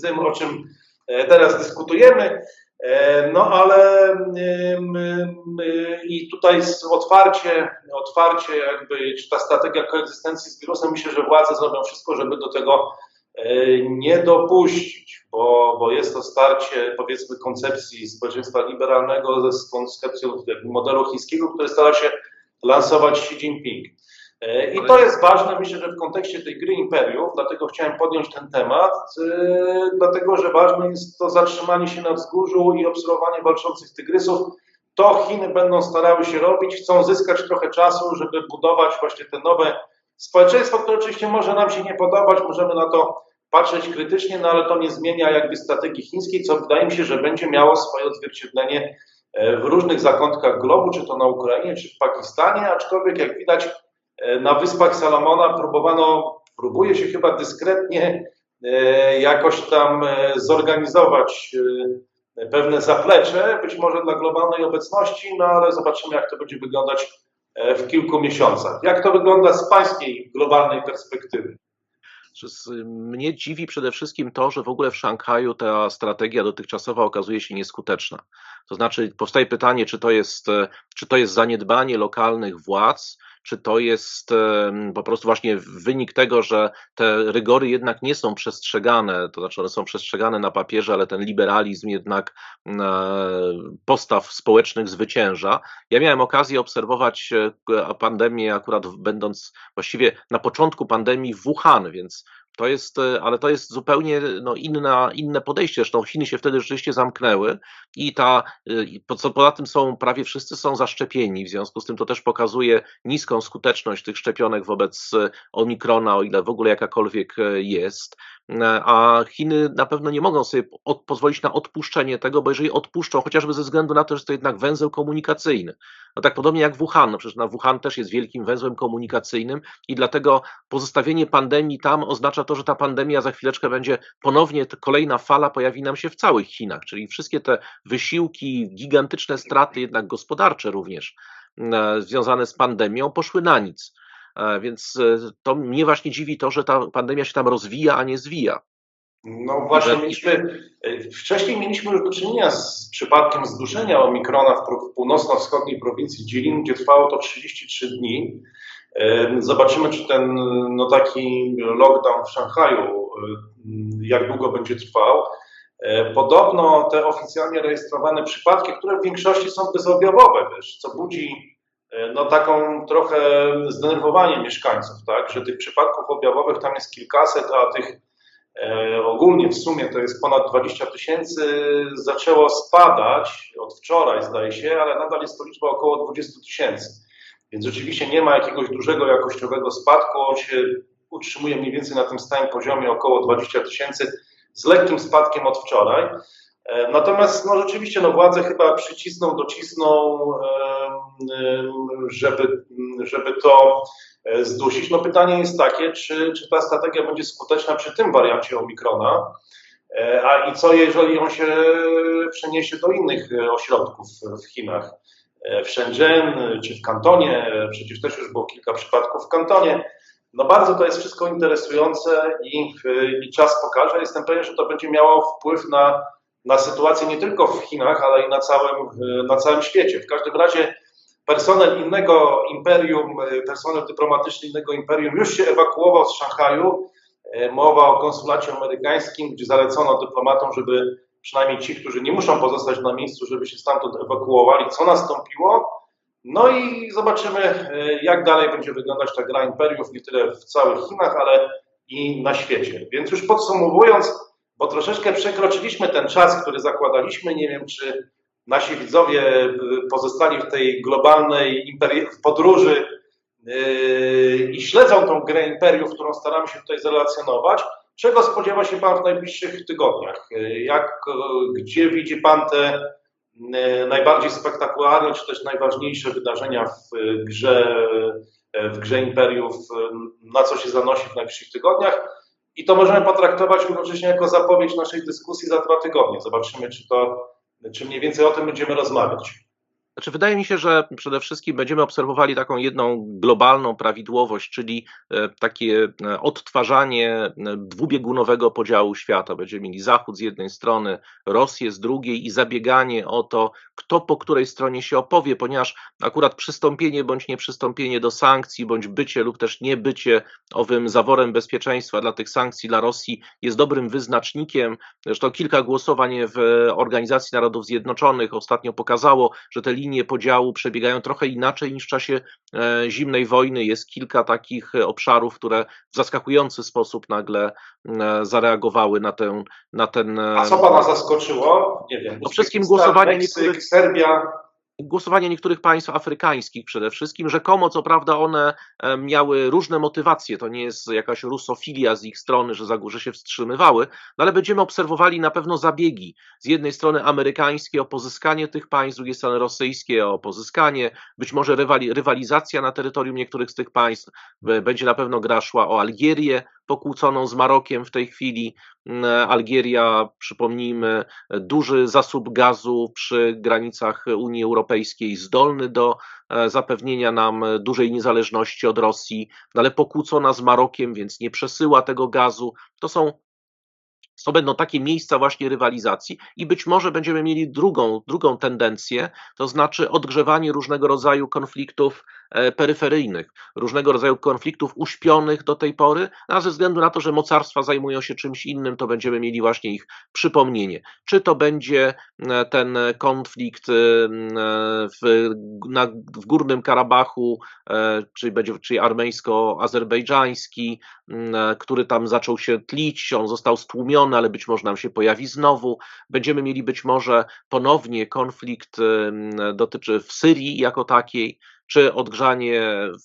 tym, o czym e, teraz dyskutujemy. E, no ale i tutaj otwarcie, otwarcie jakby, czy ta strategia koegzystencji z wirusem, myślę, że władze zrobią wszystko, żeby do tego e, nie dopuścić, bo, bo jest to starcie powiedzmy koncepcji społeczeństwa liberalnego ze koncepcją modelu chińskiego, który stara się lansować Xi Jinping. E, I to jest ważne, myślę, że w kontekście tej gry imperiów, dlatego chciałem podjąć ten temat, e, dlatego że ważne jest to zatrzymanie się na wzgórzu i obserwowanie walczących tygrysów. To Chiny będą starały się robić, chcą zyskać trochę czasu, żeby budować właśnie te nowe społeczeństwo, które oczywiście może nam się nie podobać, możemy na to patrzeć krytycznie, no ale to nie zmienia jakby strategii chińskiej, co wydaje mi się, że będzie miało swoje odzwierciedlenie e, w różnych zakątkach globu, czy to na Ukrainie, czy w Pakistanie, aczkolwiek jak widać na Wyspach Salomona próbowano, próbuje się chyba dyskretnie e, jakoś tam e, zorganizować pewne zaplecze, być może dla globalnej obecności, no ale zobaczymy, jak to będzie wyglądać w kilku miesiącach. Jak to wygląda z pańskiej globalnej perspektywy? Mnie dziwi przede wszystkim to, że w ogóle w Szanghaju ta strategia dotychczasowa okazuje się nieskuteczna. To znaczy, powstaje pytanie, czy to jest, czy to jest zaniedbanie lokalnych władz, czy to jest po prostu właśnie wynik tego, że te rygory jednak nie są przestrzegane, to znaczy one są przestrzegane na papierze, ale ten liberalizm jednak e, postaw społecznych zwycięża. Ja miałem okazję obserwować e, pandemię akurat będąc właściwie na początku pandemii w Wuhan, więc to jest, e, ale to jest zupełnie no, inna, inne podejście. Zresztą Chiny się wtedy rzeczywiście zamknęły i ta, e, co poza tym są prawie wszyscy są zaszczepieni, w związku z tym to też pokazuje niską skuteczność tych szczepionek wobec e, omikrona, o ile w ogóle jakakolwiek jest. E, A Chiny na pewno nie mogą sobie pozwolić na odpuszczenie tego, bo jeżeli odpuszczą, chociażby ze względu na to, że to jednak węzeł komunikacyjny, no tak podobnie jak Wuhan, no przecież na Wuhan też jest wielkim węzłem komunikacyjnym i dlatego pozostawienie pandemii tam oznacza to, że ta pandemia za chwileczkę będzie ponownie, kolejna fala pojawi nam się w całych Chinach, czyli wszystkie te wysiłki, gigantyczne straty jednak gospodarcze również e, związane z pandemią poszły na nic. E, Więc e, to mnie właśnie dziwi to, że ta pandemia się tam rozwija, a nie zwija. No właśnie, mieliśmy, e, wcześniej mieliśmy już do czynienia z przypadkiem zduszenia omikrona w, północno-wschodniej prowincji Jilin, gdzie trwało to 33 dni. Zobaczymy, czy ten no, taki lockdown w Szanghaju, jak długo będzie trwał. Podobno te oficjalnie rejestrowane przypadki, które w większości są bezobjawowe też, co budzi no, taką trochę zdenerwowanie mieszkańców, tak, że tych przypadków objawowych tam jest kilkaset, a tych E, Ogólnie w sumie to jest ponad 20 tysięcy. Zaczęło spadać od wczoraj, zdaje się, ale nadal jest to liczba około 20 tysięcy. Więc rzeczywiście nie ma jakiegoś dużego jakościowego spadku. On się utrzymuje mniej więcej na tym stałym poziomie około 20 tysięcy z lekkim spadkiem od wczoraj. E, Natomiast no, rzeczywiście no, władze chyba przycisną, docisną, żeby, żeby to e, zdusić. No pytanie jest takie, czy, czy ta strategia będzie skuteczna przy tym wariancie Omikrona, E, a i co jeżeli on się przeniesie do innych ośrodków w Chinach, w Shenzhen czy w Kantonie, przecież też już było kilka przypadków w Kantonie. No bardzo to jest wszystko interesujące i, i czas pokaże. Jestem pewien, że to będzie miało wpływ na, na sytuację nie tylko w Chinach, ale i na całym, na całym świecie. W każdym razie personel innego imperium, e, personel dyplomatyczny innego imperium już się ewakuował z Szanghaju. E, Mowa o konsulacie amerykańskim, gdzie zalecono dyplomatom, żeby przynajmniej ci, którzy nie muszą pozostać na miejscu, żeby się stamtąd ewakuowali, co nastąpiło. No i zobaczymy, e, jak dalej będzie wyglądać ta gra imperiów, nie tyle w całych Chinach, ale i na świecie. Więc już podsumowując, bo troszeczkę przekroczyliśmy ten czas, który zakładaliśmy, nie wiem, czy nasi widzowie y, pozostali w tej globalnej podróży yy, i śledzą tą grę imperiów, którą staramy się tutaj zrelacjonować. Czego spodziewa się Pan w najbliższych tygodniach? Yy, Jak, gdzie widzi Pan te najbardziej spektakularne, czy też najważniejsze wydarzenia w grze, w grze imperiów, na co się zanosi w najbliższych tygodniach? I to możemy potraktować równocześnie jako zapowiedź naszej dyskusji za dwa tygodnie. Zobaczymy, czy to, czy mniej więcej o tym będziemy rozmawiać. Znaczy, wydaje mi się, że przede wszystkim będziemy obserwowali taką jedną globalną prawidłowość, czyli e, takie e, odtwarzanie e, dwubiegunowego podziału świata. Będziemy mieli Zachód z jednej strony, Rosję z drugiej i zabieganie o to, kto po której stronie się opowie, ponieważ akurat przystąpienie bądź nieprzystąpienie do sankcji, bądź bycie lub też niebycie owym zaworem bezpieczeństwa dla tych sankcji dla Rosji jest dobrym wyznacznikiem. Zresztą kilka głosowań w Organizacji Narodów Zjednoczonych ostatnio pokazało, że te linie podziału przebiegają trochę inaczej niż w czasie e, zimnej wojny. Jest kilka takich e, obszarów, które w zaskakujący sposób nagle e, zareagowały na, tę, na ten. A co pana zaskoczyło? Nie wiem. No wszystkim głosowanie Meksyk, niektórych- Serbia. Głosowanie niektórych państw afrykańskich przede wszystkim. Rzekomo, co prawda, one e, miały różne motywacje. To nie jest jakaś rusofilia z ich strony, że, za, że się wstrzymywały, no ale będziemy obserwowali na pewno zabiegi. Z jednej strony amerykańskie o pozyskanie tych państw, z drugiej strony rosyjskie o pozyskanie, być może rywali, rywalizacja na terytorium niektórych z tych państw. B- Będzie na pewno gra o Algierię, pokłóconą z Marokiem w tej chwili. Mm, Algieria, przypomnijmy, duży zasób gazu przy granicach Unii Europejskiej, zdolny do e, zapewnienia nam dużej niezależności od Rosji, no ale pokłócona z Marokiem, więc nie przesyła tego gazu. To są to będą takie miejsca właśnie rywalizacji i być może będziemy mieli drugą, drugą tendencję, to znaczy odgrzewanie różnego rodzaju konfliktów peryferyjnych, różnego rodzaju konfliktów uśpionych do tej pory, a ze względu na to, że mocarstwa zajmują się czymś innym, to będziemy mieli właśnie ich przypomnienie. Czy to będzie e, ten konflikt e, w, na, w Górnym Karabachu, czyli będzie czyli armeńsko-azerbejdżański, który tam zaczął się tlić, on został stłumiony, ale być może nam się pojawi znowu. Będziemy mieli być może ponownie konflikt dotyczy w Syrii jako takiej, czy odgrzanie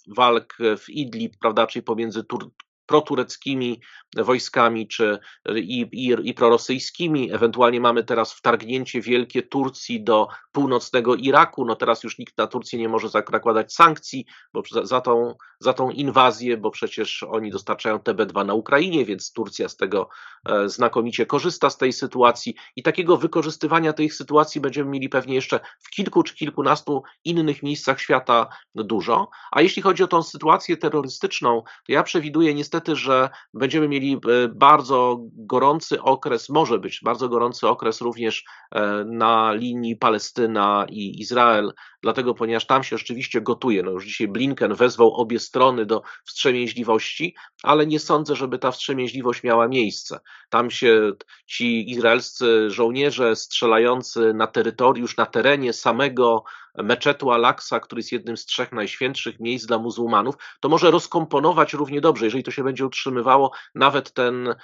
walk w Idlib, prawda, czyli pomiędzy Tur protureckimi wojskami czy i, i, i prorosyjskimi. Ewentualnie mamy teraz wtargnięcie wielkie Turcji do północnego Iraku. No teraz już nikt na Turcję nie może nakładać sankcji bo za, za, tą, za tą inwazję, bo przecież oni dostarczają TB2 na Ukrainie, więc Turcja z tego e, znakomicie korzysta z tej sytuacji i takiego wykorzystywania tej sytuacji będziemy mieli pewnie jeszcze w kilku czy kilkunastu innych miejscach świata dużo. A jeśli chodzi o tą sytuację terrorystyczną, to ja przewiduję niestety, że będziemy mieli mieli e, bardzo gorący okres, może być bardzo gorący okres również e, na linii Palestyna i Izrael, dlatego ponieważ tam się rzeczywiście gotuje. No już dzisiaj Blinken wezwał obie strony do wstrzemięźliwości, ale nie sądzę, żeby ta wstrzemięźliwość miała miejsce. Tam się ci izraelscy żołnierze strzelający na terytorium, już na terenie samego meczetu Al-Aqsa, który jest jednym z trzech najświętszych miejsc dla muzułmanów, to może rozkomponować równie dobrze, jeżeli to się będzie utrzymywało, nawet ten e,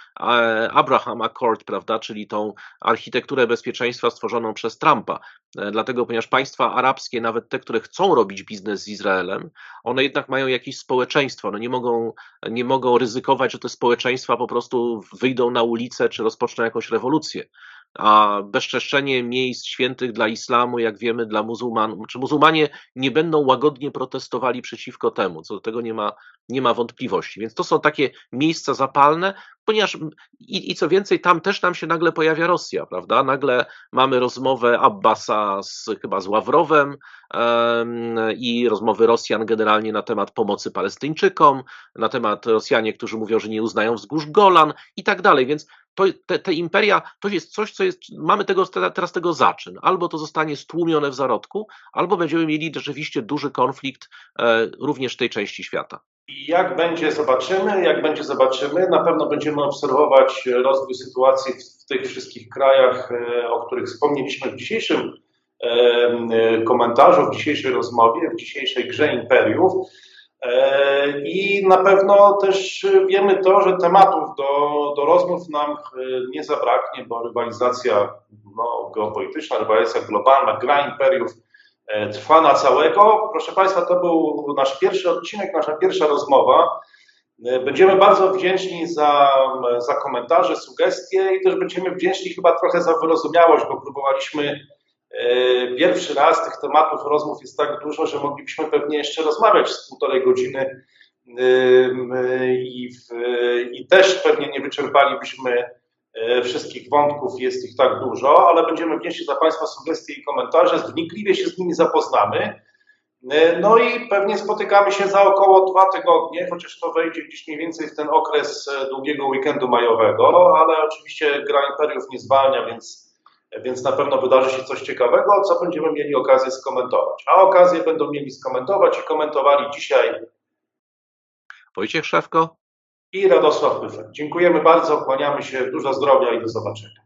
Abraham Accord, prawda, czyli tą architekturę bezpieczeństwa stworzoną przez Trumpa. E, dlatego, ponieważ państwa arabskie, nawet te, które chcą robić biznes z Izraelem, one jednak mają jakieś społeczeństwo. No nie, mogą, nie mogą ryzykować, że te społeczeństwa po prostu wyjdą na ulicę czy rozpoczną jakąś rewolucję a bezczeszczenie miejsc świętych dla islamu, jak wiemy, dla muzułmanów, czy muzułmanie nie będą łagodnie protestowali przeciwko temu, co do tego nie ma, nie ma wątpliwości. Więc to są takie miejsca zapalne, ponieważ i, i co więcej, tam też nam się nagle pojawia Rosja, prawda? Nagle mamy rozmowę Abbasa z, chyba z Ławrowem um, i rozmowy Rosjan generalnie na temat pomocy Palestyńczykom, na temat Rosjanie, którzy mówią, że nie uznają wzgórz Golan i tak dalej, więc to, te, te imperia to jest coś, co jest, mamy tego, teraz tego zaczyn. Albo to zostanie stłumione w zarodku, albo będziemy mieli rzeczywiście duży konflikt e, również tej części świata. Jak będzie, zobaczymy. Jak będzie, zobaczymy. Na pewno będziemy obserwować rozwój sytuacji w, tych wszystkich krajach, e, o których wspomnieliśmy w dzisiejszym e, e, komentarzu, w dzisiejszej rozmowie, w dzisiejszej grze imperiów. E, I na pewno też wiemy to, że tematów do, do rozmów nam e, nie zabraknie, bo rywalizacja no, geopolityczna, rywalizacja globalna, gra imperiów e, trwa na całego. Proszę Państwa, to był nasz pierwszy odcinek, nasza pierwsza rozmowa. Będziemy bardzo wdzięczni za, za komentarze, sugestie i też będziemy wdzięczni chyba trochę za wyrozumiałość, bo próbowaliśmy pierwszy raz tych tematów rozmów jest tak dużo, że moglibyśmy pewnie jeszcze rozmawiać z półtorej godziny i, w, i też pewnie nie wyczerpalibyśmy e, wszystkich wątków, jest ich tak dużo, ale będziemy wdzięczni za Państwa sugestie i komentarze, wnikliwie się z nimi zapoznamy. E, no i pewnie spotykamy się za około dwa tygodnie, chociaż to wejdzie gdzieś mniej więcej w ten okres długiego weekendu majowego, ale oczywiście gra imperiów nie zwalnia, więc więc na pewno wydarzy się coś ciekawego, co będziemy mieli okazję skomentować. A okazję będą mieli skomentować i komentowali dzisiaj Wojciech Szewko i Radosław Pyfek. Dziękujemy bardzo, kłaniamy się, dużo zdrowia i do zobaczenia.